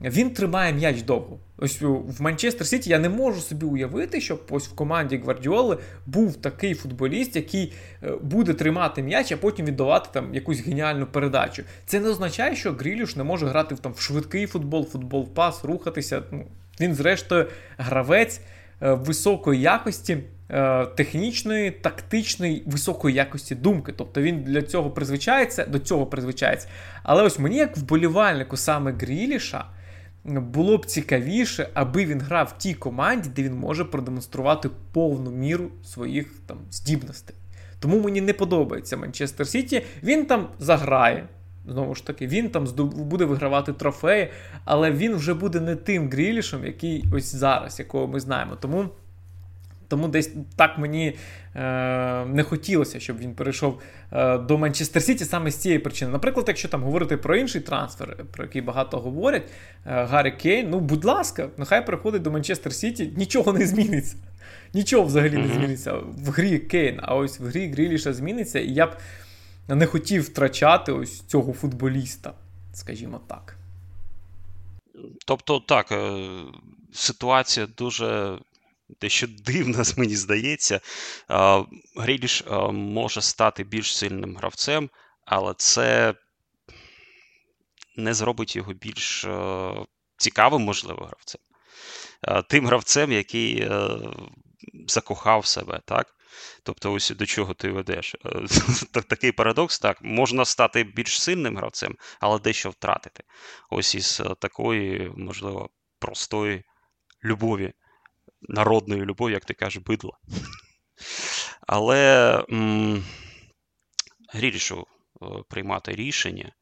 Він тримає м'яч довго. Ось в Манчестер Сіті я не можу собі уявити, щоб ось в команді Гвардіоли був такий футболіст, який е, буде тримати м'яч, а потім віддавати там якусь геніальну передачу. Це не означає, що Грілюш не може грати там в швидкий футбол, футбол пас, рухатися. Ну, Він, зрештою, гравець е, високої якості. Е, технічної, тактичної, високої якості думки. Тобто він для цього призвичається, до цього призвичається. Але ось мені, як вболівальнику саме Гріліша, було б цікавіше, аби він грав в тій команді, де він може продемонструвати повну міру своїх там здібностей. Тому мені не подобається Манчестер Сіті. Він там заграє. Знову ж таки, він там буде вигравати трофеї, але він вже буде не тим грілішем, який ось зараз, якого ми знаємо. Тому тому десь так мені е, не хотілося, щоб він перейшов е, до Манчестер Сіті саме з цієї причини. Наприклад, якщо там говорити про інший трансфер, про який багато говорять, е, Гаррі Кейн, ну, будь ласка, нехай переходить до Манчестер Сіті, нічого не зміниться. Нічого взагалі не зміниться в грі Кейн, а ось в грі Гріліша зміниться, і я б не хотів втрачати ось цього футболіста, скажімо так. Тобто, так, е, ситуація дуже дещо дивно, мені здається. Гріліш може стати більш сильним гравцем, але це не зробить його більш цікавим, можливо, гравцем. Тим гравцем, який е, закохав себе, так? Тобто, ось до чого ти ведеш. Такий парадокс, так, можна стати більш сильним гравцем, але дещо втратити. Ось із такої, можливо, простої любові, народної любові, як ти кажеш, бидла. Але м- Грілішу е, приймати рішення,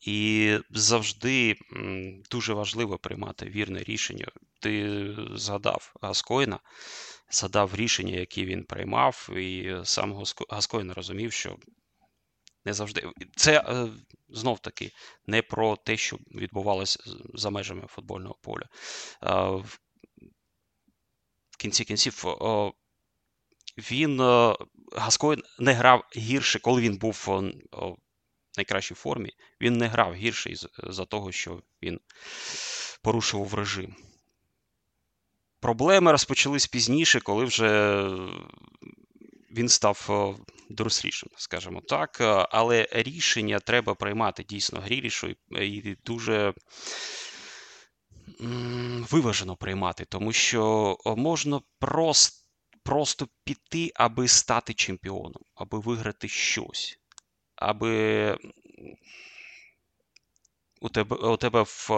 і завжди м, дуже важливо приймати вірне рішення. Ти згадав Гаскоїна, згадав рішення, які він приймав, і сам Гаскоїн розумів, що не завжди. Це е, знов таки не про те, що відбувалося за межами футбольного поля. Кінці кінців він Гаскоїн не грав гірше, коли він був в найкращій формі. Він не грав гірше за того, що він порушував режим. Проблеми розпочались пізніше, коли вже він став дорослішим, скажімо так. Але рішення треба приймати дійсно грілішу і дуже виважено приймати, тому що можна просто просто піти, аби стати чемпіоном, аби виграти щось, аби у тебе у тебе в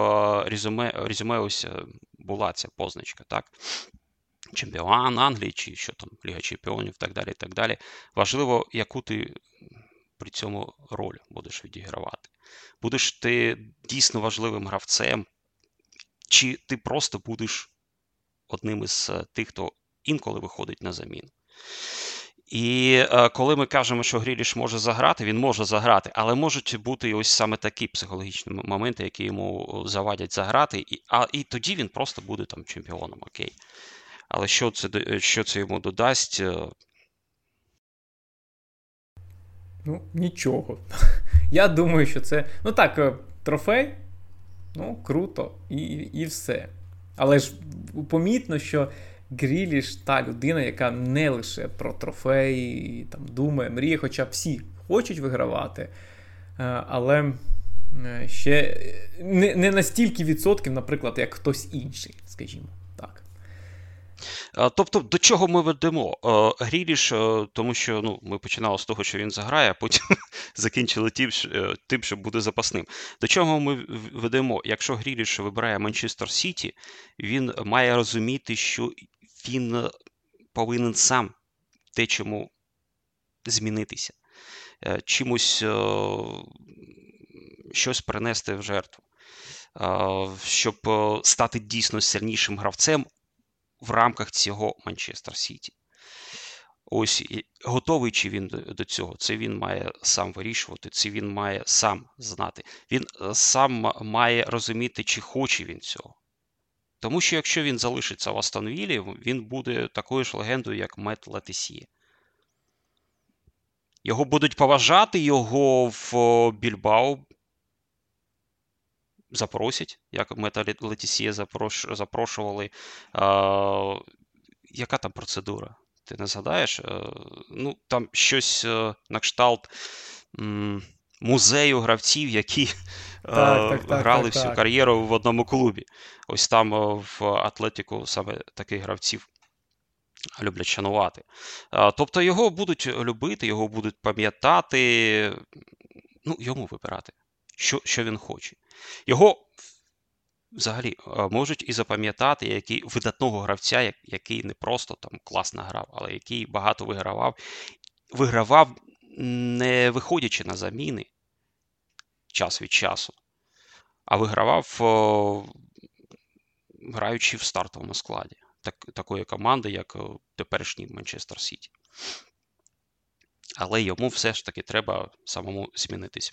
резюме резюме ось е, була ця позначка, так? Чемпіон Англії, чи що там, Ліга Чемпіонів, так далі. так далі. Важливо, яку ти при цьому роль будеш відігравати. Будеш ти дійсно важливим гравцем, чи ти просто будеш одним із е, тих, хто інколи виходить на заміну. І е, коли ми кажемо, що Гріліш може заграти, він може заграти, але можуть бути ось саме такі психологічні моменти, які йому завадять заграти, і а, і тоді він просто буде там чемпіоном. Окей. Але що це що це йому додасть? Е? Ну, нічого. Я думаю, що це. Ну так, е, трофей, ну, круто, і, і все. Але ж помітно, що. Гріліш та людина, яка не лише про трофеї, там, думає, мріє, хоча всі хочуть вигравати, е, але е, ще не не настільки відсотків, наприклад, як хтось інший, скажімо. Тобто, до чого ми ведемо? Гріліш, тому що ну, ми починали з того, що він заграє, а потім закінчили тим, що буде запасним. До чого ми ведемо? Якщо Гріліш вибирає Манчестер Сіті, він має розуміти, що він е, повинен сам те, чому змінитися, е, чимось е, щось принести в жертву, щоб стати дійсно сильнішим гравцем в рамках цього Манчестер Сіті. Ось готовий чи він до цього, це він має сам вирішувати, це він має сам знати. Він сам має розуміти, чи хоче він цього. Тому що якщо він залишиться в Астонвілі, він буде такою ж легендою, як Мет Летисіє. Його будуть поважати, його в Більбау запросять, як Мета Летісія запрош... запрошували. А, Яка там процедура? Ти не згадаєш? А, ну, Там щось а, на кшталт м, музею гравців, які так, так, так, грали всю кар'єру в одному клубі. Ось там в Атлетіку саме таких гравців люблять шанувати. Тобто його будуть любити, його будуть пам'ятати, ну, йому вибирати, що що він хоче. Його взагалі можуть і запам'ятати який, видатного гравця, який не просто там класно грав, але який багато вигравав, вигравав, не виходячи на заміни час від часу, а вигравав граючи в стартовому складі так, такої команди, як е, теперішній Манчестер Сіті. Але йому все ж таки треба самому змінитися.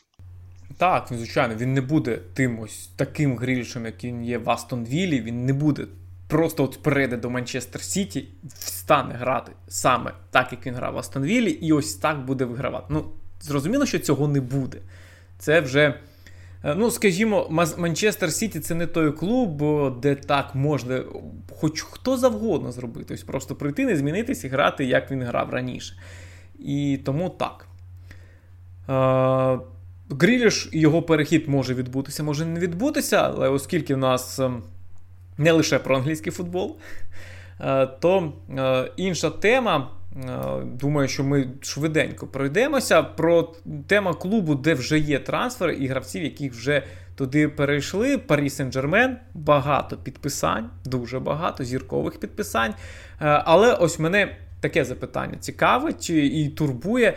Так, звичайно, він не буде тим ось таким як він є в Астон Віллі. Він не буде просто от перейде до Манчестер Сіті, встане грати саме так, як він грав в Астон Віллі, і ось так буде вигравати. Ну, зрозуміло, що цього не буде. Це вже Е, ну, скажімо, Манчестер Сіті це не той клуб, де так можна хоч хто завгодно зробити. Ось просто прийти, не змінитись і грати, як він грав раніше. І тому так. Е, Гріліш і його перехід може відбутися, може не відбутися, але оскільки в нас ем, не лише про англійський футбол, е, то інша тема. Думаю, що ми швиденько пройдемося. Про тема клубу, де вже є трансфери і гравців, яких вже туди перейшли. Парі Сен-Джермен, багато підписань, дуже багато зіркових підписань. Але ось мене таке запитання цікавить і турбує.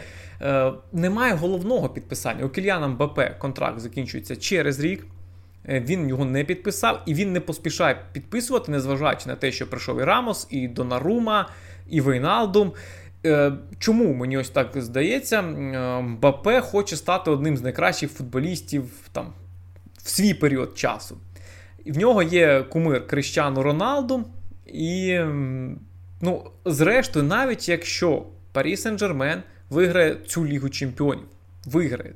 Немає головного підписання. У Кільяна Мбапе контракт закінчується через рік. Е, він його не підписав, і він не поспішає підписувати, незважаючи на те, що прийшов і Рамос, і Донарума, і Вейналдум. Е, чому мені ось так здається, е, Мбапе хоче стати одним з найкращих футболістів там, в свій період часу. В нього є кумир Кріштіану Роналду. І, ну, зрештою, навіть якщо Парі Сен-Джермен виграє цю Лігу Чемпіонів, виграє.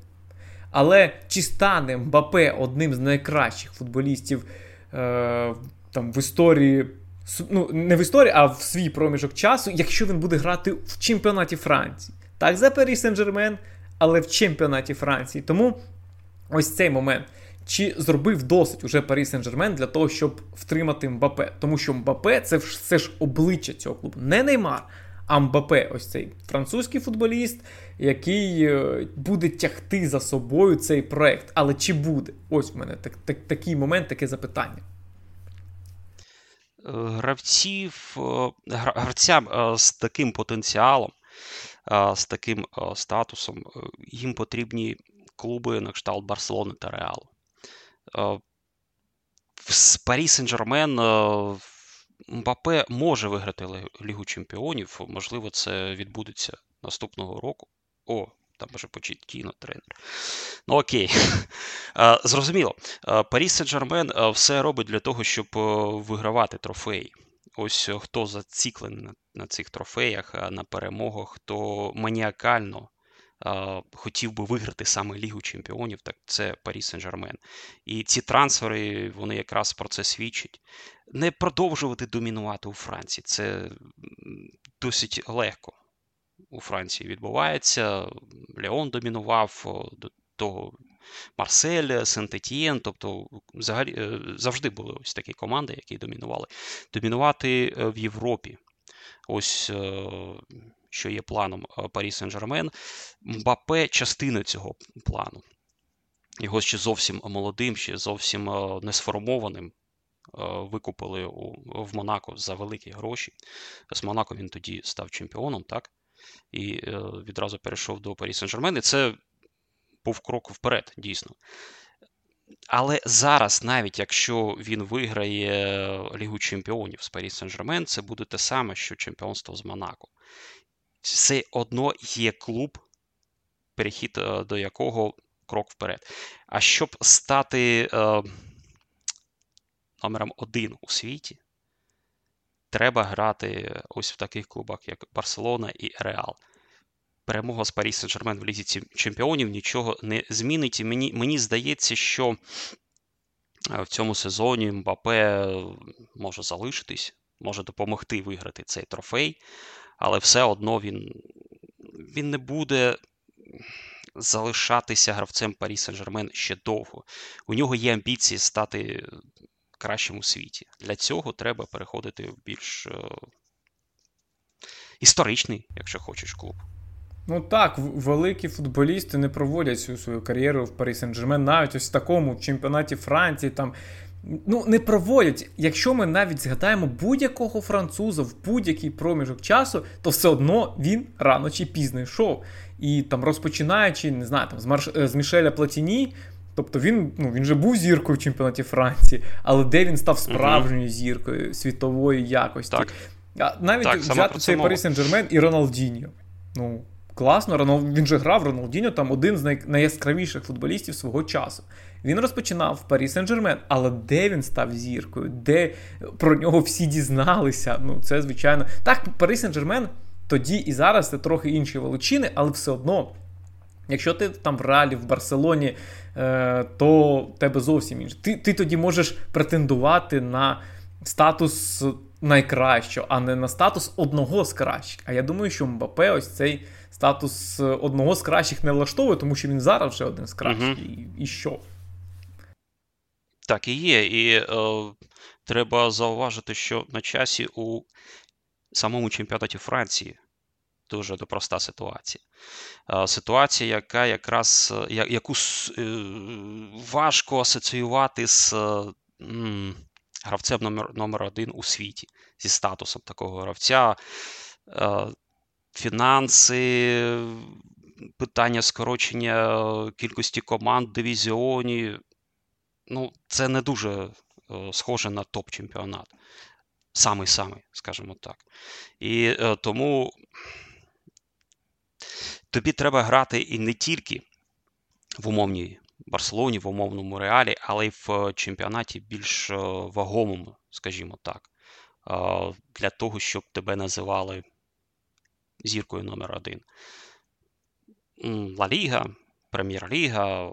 Але чи стане Мбапе одним з найкращих футболістів е, там в історії, ну не в історії, а в свій проміжок часу, якщо він буде грати в чемпіонаті Франції? Так, за Парі Сен-Жермен, але в чемпіонаті Франції. Тому ось цей момент. Чи зробив досить уже Парі Сен-Жермен для того, щоб втримати Мбапе? Тому що Мбапе це все ж обличчя цього клубу. Не Неймар, Амбапе, ось цей французький футболіст, який е, буде тягти за собою цей проект. Але чи буде? Ось в мене так, так, такий момент, таке запитання. Гравців, е, гравцям е, з таким потенціалом, з таким статусом, їм потрібні клуби на кшталт Барселони та Реалу. В Парі Сен-Жермен Мбапе може виграти Лігу Чемпіонів. Можливо, це відбудеться наступного року. О, там може Почіттіно тренер. Ну окей. Зрозуміло. Парі Сен-Жермен все робить для того, щоб вигравати трофеї. Ось хто заціклений на цих трофеях, на перемогах, хто маніакально хотів би виграти саме Лігу Чемпіонів, так це Парі Сен-Жермен. І ці трансфери вони якраз про це свідчать. Не продовжувати домінувати у Франції. Це досить легко у Франції відбувається. Леон домінував до того. Марсель, Сент-Етієн, тобто взагалі е, завжди були ось такі команди, які домінували. Домінувати е, в Європі. Ось е, що є планом Парі Сен-Жермен. Мбапе частина цього плану. Його ще зовсім молодим, ще зовсім не сформованим. Викупили в Монако за великі гроші. З Монако він тоді став чемпіоном, так? І е, відразу перейшов до Парі Сен-Жермен. І це був крок вперед, дійсно. Але зараз, навіть якщо він виграє Лігу Чемпіонів з Парі Сен-Жермен, це буде те саме, що чемпіонство з Монако все одно є клуб, перехід е, до якого крок вперед. А щоб стати е, номером один у світі, треба грати ось в таких клубах, як Барселона і Реал. Перемога з Парі Сен-Жермен в Лізі Чемпіонів нічого не змінить. І мені, мені здається, що е, в цьому сезоні Мбапе може залишитись, може допомогти виграти цей трофей але все одно він він не буде залишатися гравцем Парі Сен-Жермен ще довго. У нього є амбіції стати кращим у світі. Для цього треба переходити в більш е, історичний, якщо хочеш, клуб. Ну так, великі футболісти не проводять всю свою кар'єру в Парі Сен-Жермен, навіть ось в такому в чемпіонаті Франції, там ну, не проводять. Якщо ми навіть згадаємо будь-якого француза в будь-який проміжок часу, то все одно він рано чи пізно йшов. І там розпочинаючи, не знаю, там з Марш... Е, з Мішеля Платіні. Тобто він ну, він же був зіркою в чемпіонаті Франції, але де він став справжньою зіркою світової якості. Так. А Навіть так, взяти цей Парі Сен-Жермен і Роналдіньо. Ну, класно, Ронал... він же грав Роналдіньо, там один з най... найяскравіших футболістів свого часу. Він розпочинав в Парі Сен-Жермен, але де він став зіркою, де про нього всі дізналися. Ну, це звичайно. Так, Парі Сен-Жермен тоді і зараз це трохи інші величини, але все одно. Якщо ти там в Реалі, в Барселоні, е, то тебе зовсім інше. Ти ти тоді можеш претендувати на статус найкращого, а не на статус одного з кращих. А я думаю, що Мбапе ось цей статус одного з кращих не влаштовує, тому що він зараз вже один з кращих. Угу. І, і що? Так і є. І е, треба зауважити, що на часі у самому чемпіонаті Франції дуже непроста ситуація. Ситуація, яка якраз яку важко асоціювати з гравцем номер, номер один у світі зі статусом такого гравця. Фінанси, питання скорочення кількості команд в дивізіоні. Ну, це не дуже схоже на топ-чемпіонат. Самий-самий, скажімо так. І е, тому тобі треба грати і не тільки в умовній Барселоні, в умовному реалі, але й в чемпіонаті більш е, вагомому, скажімо так, е, для того, щоб тебе називали зіркою номер один. Ла Ліга, Прем'єр-ліга.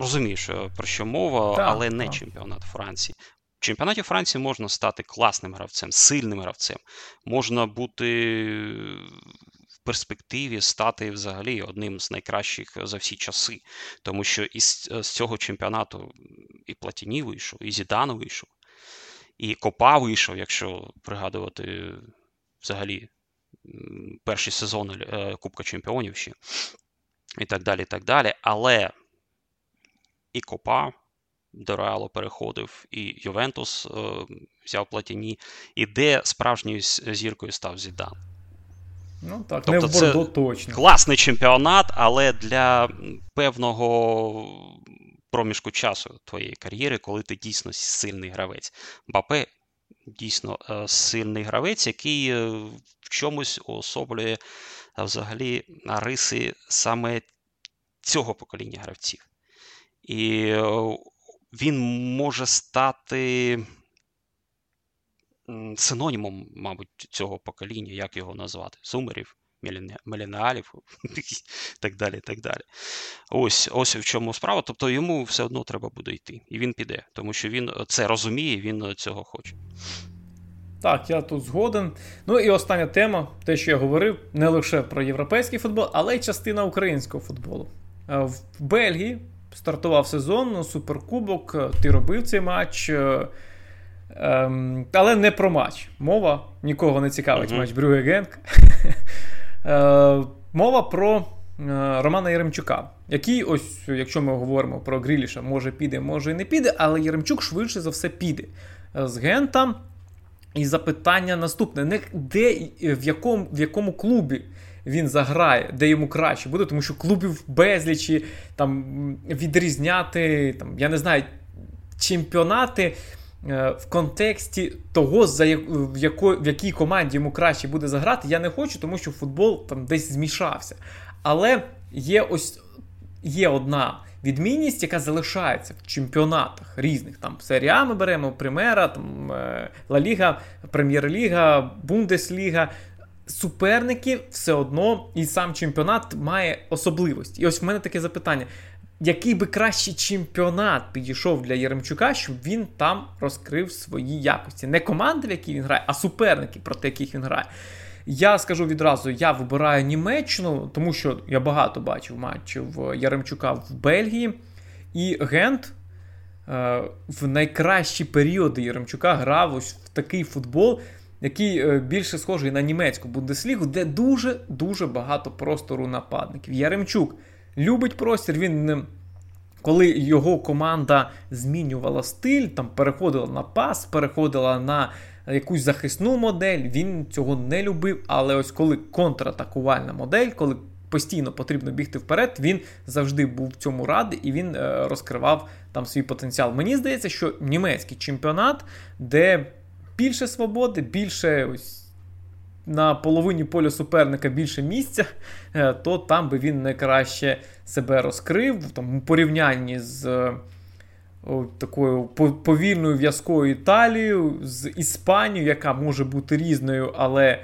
Розумієш, про що мова, так, але не так. чемпіонат Франції. В чемпіонаті Франції можна стати класним гравцем, сильним гравцем. Можна бути в перспективі стати взагалі одним з найкращих за всі часи. Тому що із з цього чемпіонату і Платіні вийшов, і Зідан вийшов, і Копа вийшов, якщо пригадувати взагалі перші сезони е, Кубка Чемпіонів ще. І так далі. і так далі. Але і Копа до Реалу переходив, і Ювентус е, взяв Платіні, і де справжньою зіркою став Зідан. Ну так, тобто не в Бордо це точно. Класний чемпіонат, але для певного проміжку часу твоєї кар'єри, коли ти дійсно сильний гравець. Бапе дійсно е, сильний гравець, який е, в чомусь уособлює взагалі риси саме цього покоління гравців. І він може стати синонімом, мабуть, цього покоління, як його назвати, сумерів, меліналів так далі. так далі. Ось ось в чому справа. Тобто йому все одно треба буде йти. І він піде, тому що він це розуміє, він цього хоче. Так, я тут згоден. Ну і остання тема, те, що я говорив, не лише про європейський футбол, але й частина українського футболу. Е, в Бельгії стартував сезон, ну, суперкубок, е, ти робив цей матч. Е, ем, але не про матч. Мова нікого не цікавить uh-huh. матч Брюге Генк. Е, мова про Романа Яремчука, який, ось, якщо ми говоримо про Гріліша, може піде, може і не піде, але Яремчук швидше за все піде з Гента. І запитання наступне: не де в якому, в якому клубі він заграє, де йому краще буде, тому що клубів безлічі там відрізняти, там, я не знаю, чемпіонати. Е, в контексті того, за яко, в якій команді йому краще буде заграти, я не хочу, тому що футбол там десь змішався. Але є ось є одна відмінність, яка залишається в чемпіонатах різних. Там серія ми беремо Примера, там е, Ла Ліга, Прем'єр-ліга, Бундесліга суперники все одно і сам чемпіонат має особливості. І ось в мене таке запитання: який би кращий чемпіонат підійшов для Яремчука, щоб він там розкрив свої якості? Не команди, в якій він грає, а суперники, проти яких він грає. Я скажу відразу: я вибираю Німеччину, тому що я багато бачив матчів Яремчука в Бельгії. І Гент е, в найкращі періоди Яремчука грав ось в такий футбол, який е, більше схожий на німецьку Бундеслігу, де дуже-дуже багато простору нападників. Яремчук любить простір. Він коли його команда змінювала стиль, там переходила на пас, переходила на якусь захисну модель, він цього не любив. Але ось коли контратакувальна модель, коли постійно потрібно бігти вперед, він завжди був в цьому радий і він е, розкривав там свій потенціал. Мені здається, що німецький чемпіонат, де більше свободи, більше ось на половині поля суперника більше місця, е, то там би він найкраще себе розкрив там, у порівнянні з о, такою повільною в'язкою Італією, з Іспанією, яка може бути різною, але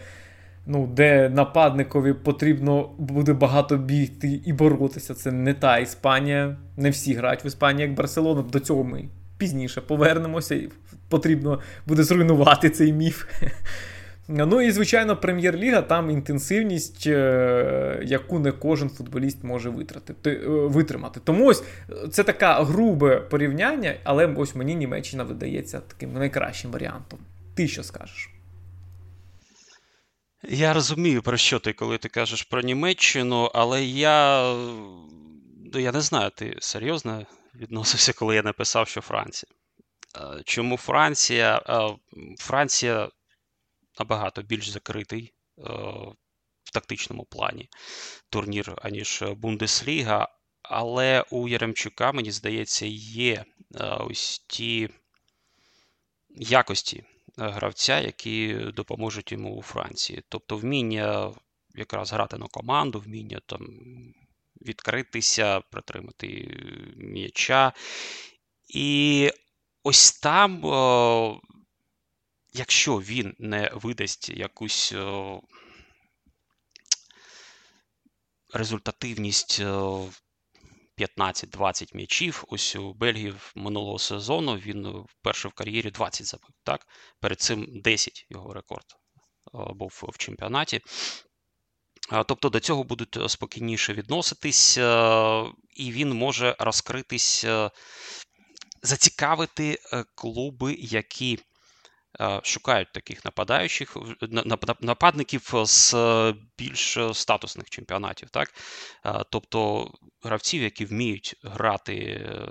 ну, де нападникові потрібно буде багато бігти і боротися. Це не та Іспанія. Не всі грають в Іспанії, як Барселона. До цього ми пізніше повернемося, і потрібно буде зруйнувати цей міф. Ну і, звичайно, прем'єр-ліга там інтенсивність, е, яку не кожен футболіст може е, витримати. Тому ось це таке грубе порівняння, але ось мені Німеччина видається таким найкращим варіантом. Ти що скажеш? Я розумію, про що ти, коли ти кажеш про Німеччину, але я ну, я не знаю, ти серйозно відносився, коли я написав, що Франція. Е, чому Франція? Е, Франція набагато більш закритий е, в тактичному плані турнір, аніж Бундесліга, але у Яремчука, мені здається, є ось ті якості гравця, які допоможуть йому у Франції. Тобто вміння якраз грати на команду, вміння там відкритися, притримати м'яча. І ось там, о, якщо він не видасть якусь о, результативність 15-20 м'ячів. Ось у Бельгії минулого сезону він вперше в кар'єрі 20 забив. Так? Перед цим 10 його рекорд був в чемпіонаті. Тобто до цього будуть спокійніше відноситись, і він може розкритись, зацікавити е, клуби, які шукають таких нападаючих нападників з більш статусних чемпіонатів. Так? Тобто гравців, які вміють грати е,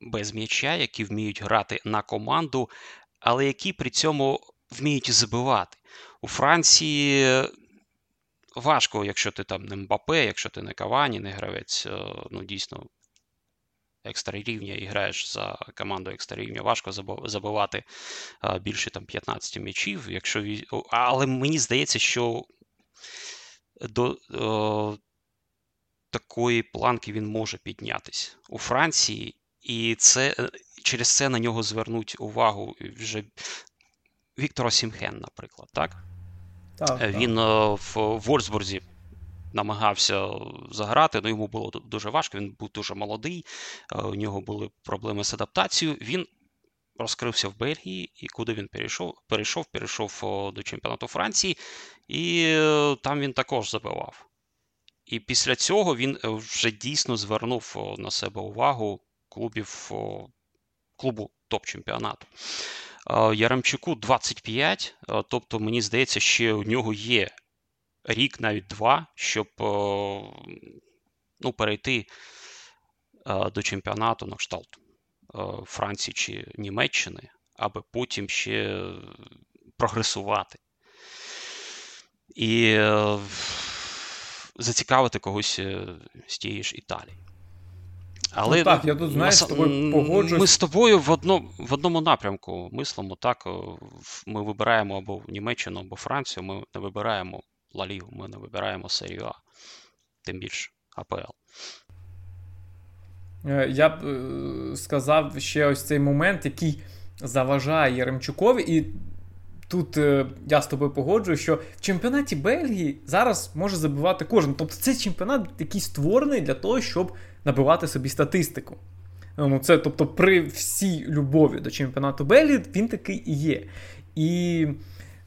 без м'яча, які вміють грати на команду, але які при цьому вміють забивати. У Франції важко, якщо ти там не Мбапе, якщо ти не Кавані, не гравець, е, ну дійсно екстра рівня і граєш за команду екстра рівня, важко забивати більше там 15 м'ячів. Якщо Але мені здається, що до о, такої планки він може піднятися у Франції, і це е, через це на нього звернуть увагу вже Віктор Осімхен, наприклад. так? Так, Він так. в Вольсбурзі намагався заграти, ну йому було дуже важко, він був дуже молодий, е, у нього були проблеми з адаптацією. Він розкрився в Бельгії, і куди він перейшов? Перейшов, перейшов до чемпіонату Франції, і е, там він також забивав. І після цього він е, вже дійсно звернув на себе увагу клубів клубу топ-чемпіонату. Яремчуку 25, тобто, мені здається, ще у нього є рік, навіть два, щоб е, ну, перейти е, до чемпіонату на кшталт е, Франції чи Німеччини, аби потім ще прогресувати. І зацікавити когось з тієї ж Італії. Але ну, так, я тут знаєш, з тобою погоджуюсь. Ми з тобою в одно, в одному напрямку мислимо. Так, ми вибираємо або Німеччину, або Францію, ми не вибираємо Ла Лігу, ми не вибираємо серію А, тим більше АПЛ. Е, я б е, сказав ще ось цей момент, який заважає Яремчукові. І тут е, я з тобою погоджую, що в чемпіонаті Бельгії зараз може забивати кожен. Тобто це чемпіонат, який створений для того, щоб набивати собі статистику. Ну, це, Тобто, при всій любові до чемпіонату Бельгії він такий і є. І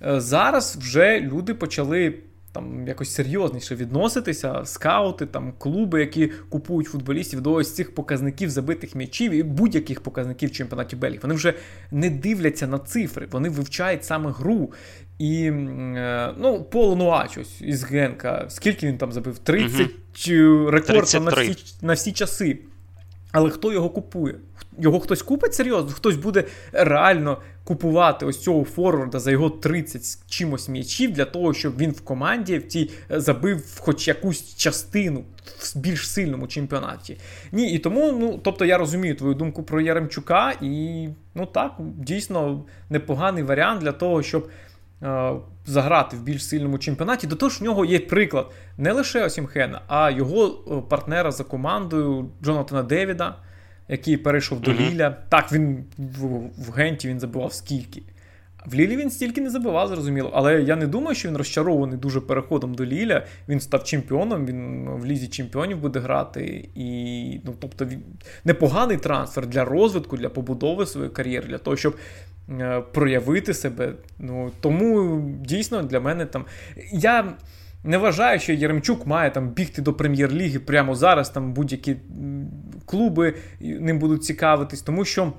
зараз вже люди почали там якось серйозніше відноситися, скаути, там клуби, які купують футболістів до ось цих показників забитих м'ячів і будь-яких показників в чемпіонаті Бельгії. Вони вже не дивляться на цифри, вони вивчають саме гру. І е, ну, Пол Нуач ось із Генка, скільки він там забив? 30 угу. рекорд на всі, на всі часи. Але хто його купує? Його хтось купить серйозно, хтось буде реально купувати ось цього форварда за його 30 з чимось м'ячів для того, щоб він в команді в тій е, забив хоч якусь частину в більш сильному чемпіонаті. Ні, і тому, ну тобто я розумію твою думку про Яремчука, і ну так, дійсно непоганий варіант для того, щоб. Е, заграти в більш сильному чемпіонаті, до того ж в нього є приклад не лише Осімхена, а його е, партнера за командою Джонатана Девіда, який перейшов до Ліля. Так, він в, в Генті він забивав скільки. В Лілі він стільки не забивав, зрозуміло. Але я не думаю, що він розчарований дуже переходом до Ліля. Він став чемпіоном, він в лізі чемпіонів буде грати. І, ну, тобто, він непоганий трансфер для розвитку, для побудови своєї кар'єри, для того, щоб е, проявити себе. Ну, Тому дійсно для мене там. Я не вважаю, що Єремчук має там бігти до прем'єр-ліги прямо зараз. Там будь-які клуби ним будуть цікавитись, тому що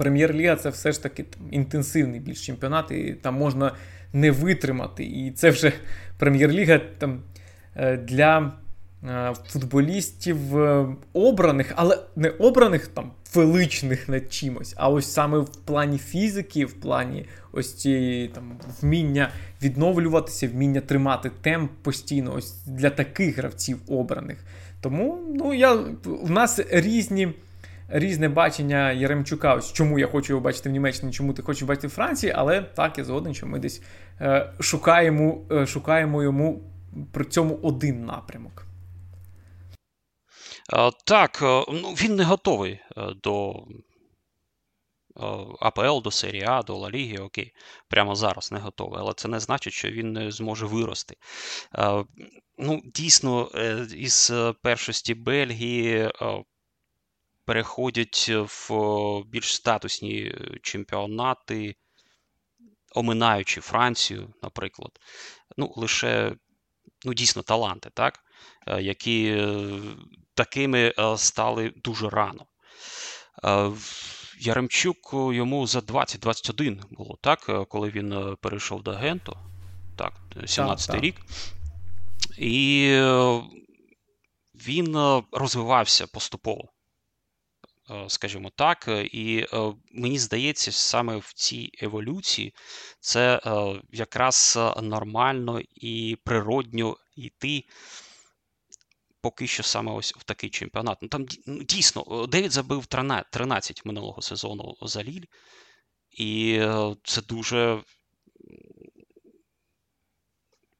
Прем'єр-ліга це все ж таки там, інтенсивний більш чемпіонат, і там можна не витримати. І це вже прем'єр-ліга там е, для е, футболістів е, обраних, але не обраних там величних над чимось, а ось саме в плані фізики, в плані ось цієї там вміння відновлюватися, вміння тримати темп постійно, ось для таких гравців обраних. Тому ну я в нас різні. Різне бачення Яремчука, ось чому я хочу його бачити в Німеччині, чому ти хочеш бачити в Франції, але так я згоден, що ми десь е, шукаємо е, шукаємо йому при цьому один напрямок. Так, е, ну він не готовий е, до е, АПЛ, до серії А, до Ла Ліги, окей, прямо зараз не готовий, але це не значить, що він не зможе вирости. Ну, Дійсно, із першості Бельгії переходять в більш статусні чемпіонати, оминаючи Францію, наприклад. Ну, лише ну, дійсно таланти, так? які такими е, стали дуже рано. Е, Яремчук йому за 20-21 було так, е, коли він перейшов до Генту. Так, 17-й рік. І він розвивався поступово, скажімо так. І мені здається, саме в цій еволюції це якраз нормально і природньо йти поки що саме ось в такий чемпіонат. Ну там ну, дійсно Девід забив 13 минулого сезону за Ліль, і е, це дуже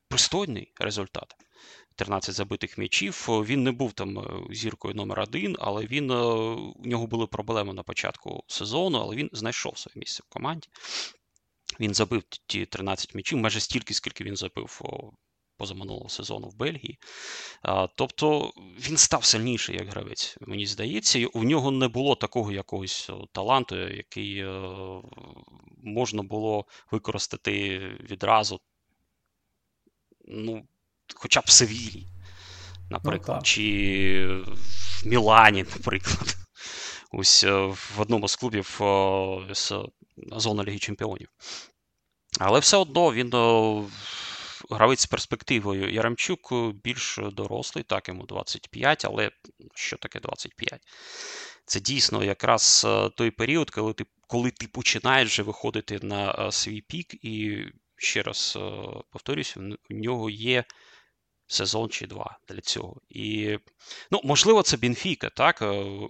пристойний результат. 13 забитих м'ячів. Він не був там е, зіркою номер один, але він е, у нього були проблеми на початку сезону, але він знайшов своє місце в команді. Він забив ті 13 м'ячів, майже стільки, скільки він забив позаминулого сезону в Бельгії. Тобто він став сильніший як гравець, мені здається. І у нього не було такого якогось таланту, який е, можна було використати відразу. Ну, хоча б в Севілі, наприклад, ну, чи в Мілані, наприклад. Ось е, в одному з клубів з зони Ліги Чемпіонів. Але все одно він гравець з перспективою Яремчук е, більш дорослий, так йому 25, але що таке 25? Це дійсно якраз е, той період, коли ти коли ти починаєш вже виходити на е, свій пік, і ще раз повторюсь, у нього є сезон чи два для цього. І, ну, можливо, це Бенфіка, так?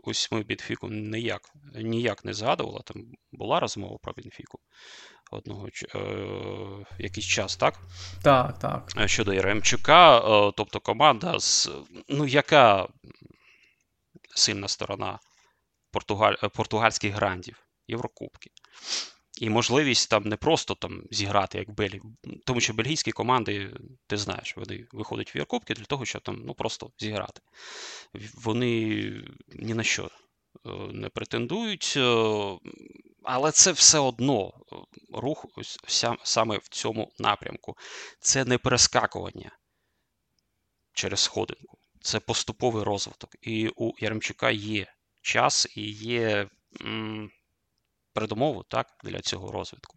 Ось ми Бенфіку ніяк, ніяк не згадували, там була розмова про Бенфіку одного е, якийсь час, так? Так, так. Е, щодо Яремчука, е, тобто команда, з, ну, яка сильна сторона португаль, португальських грандів, Єврокубки. І можливість там не просто там зіграти, як Белі, тому що бельгійські команди, ти знаєш, вони виходять в Єврокубки для того, щоб там ну, просто зіграти. Вони ні на що не претендують. Але це все одно е, рух саме в цьому напрямку. Це не перескакування через сходинку, це поступовий розвиток. І у Яремчука є час і є м, передумови так, для цього розвитку.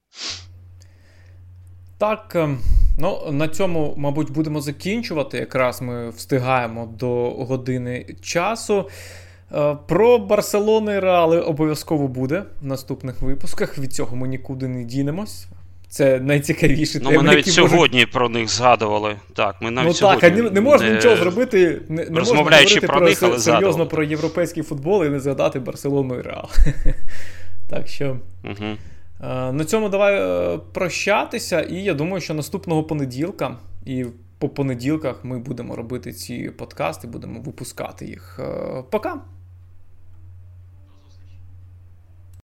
Так, ем, ну на цьому, мабуть, будемо закінчувати. Якраз ми встигаємо до години часу. Е, про Барселону і Реали обов'язково буде в наступних випусках. Від цього ми нікуди не дінемось. Це найцікавіші ну, теми. Ми навіть сьогодні можуть... про них згадували. Так, ми навіть ну, так, а не, не можна не... нічого зробити, не, не можна про, про них, але серйозно згадували. про європейський футбол і не згадати Барселону і Реал. Так що. Угу. На цьому давай е, прощатися. І я думаю, що наступного понеділка і по понеділках ми будемо робити ці подкасти, будемо випускати їх. Пока!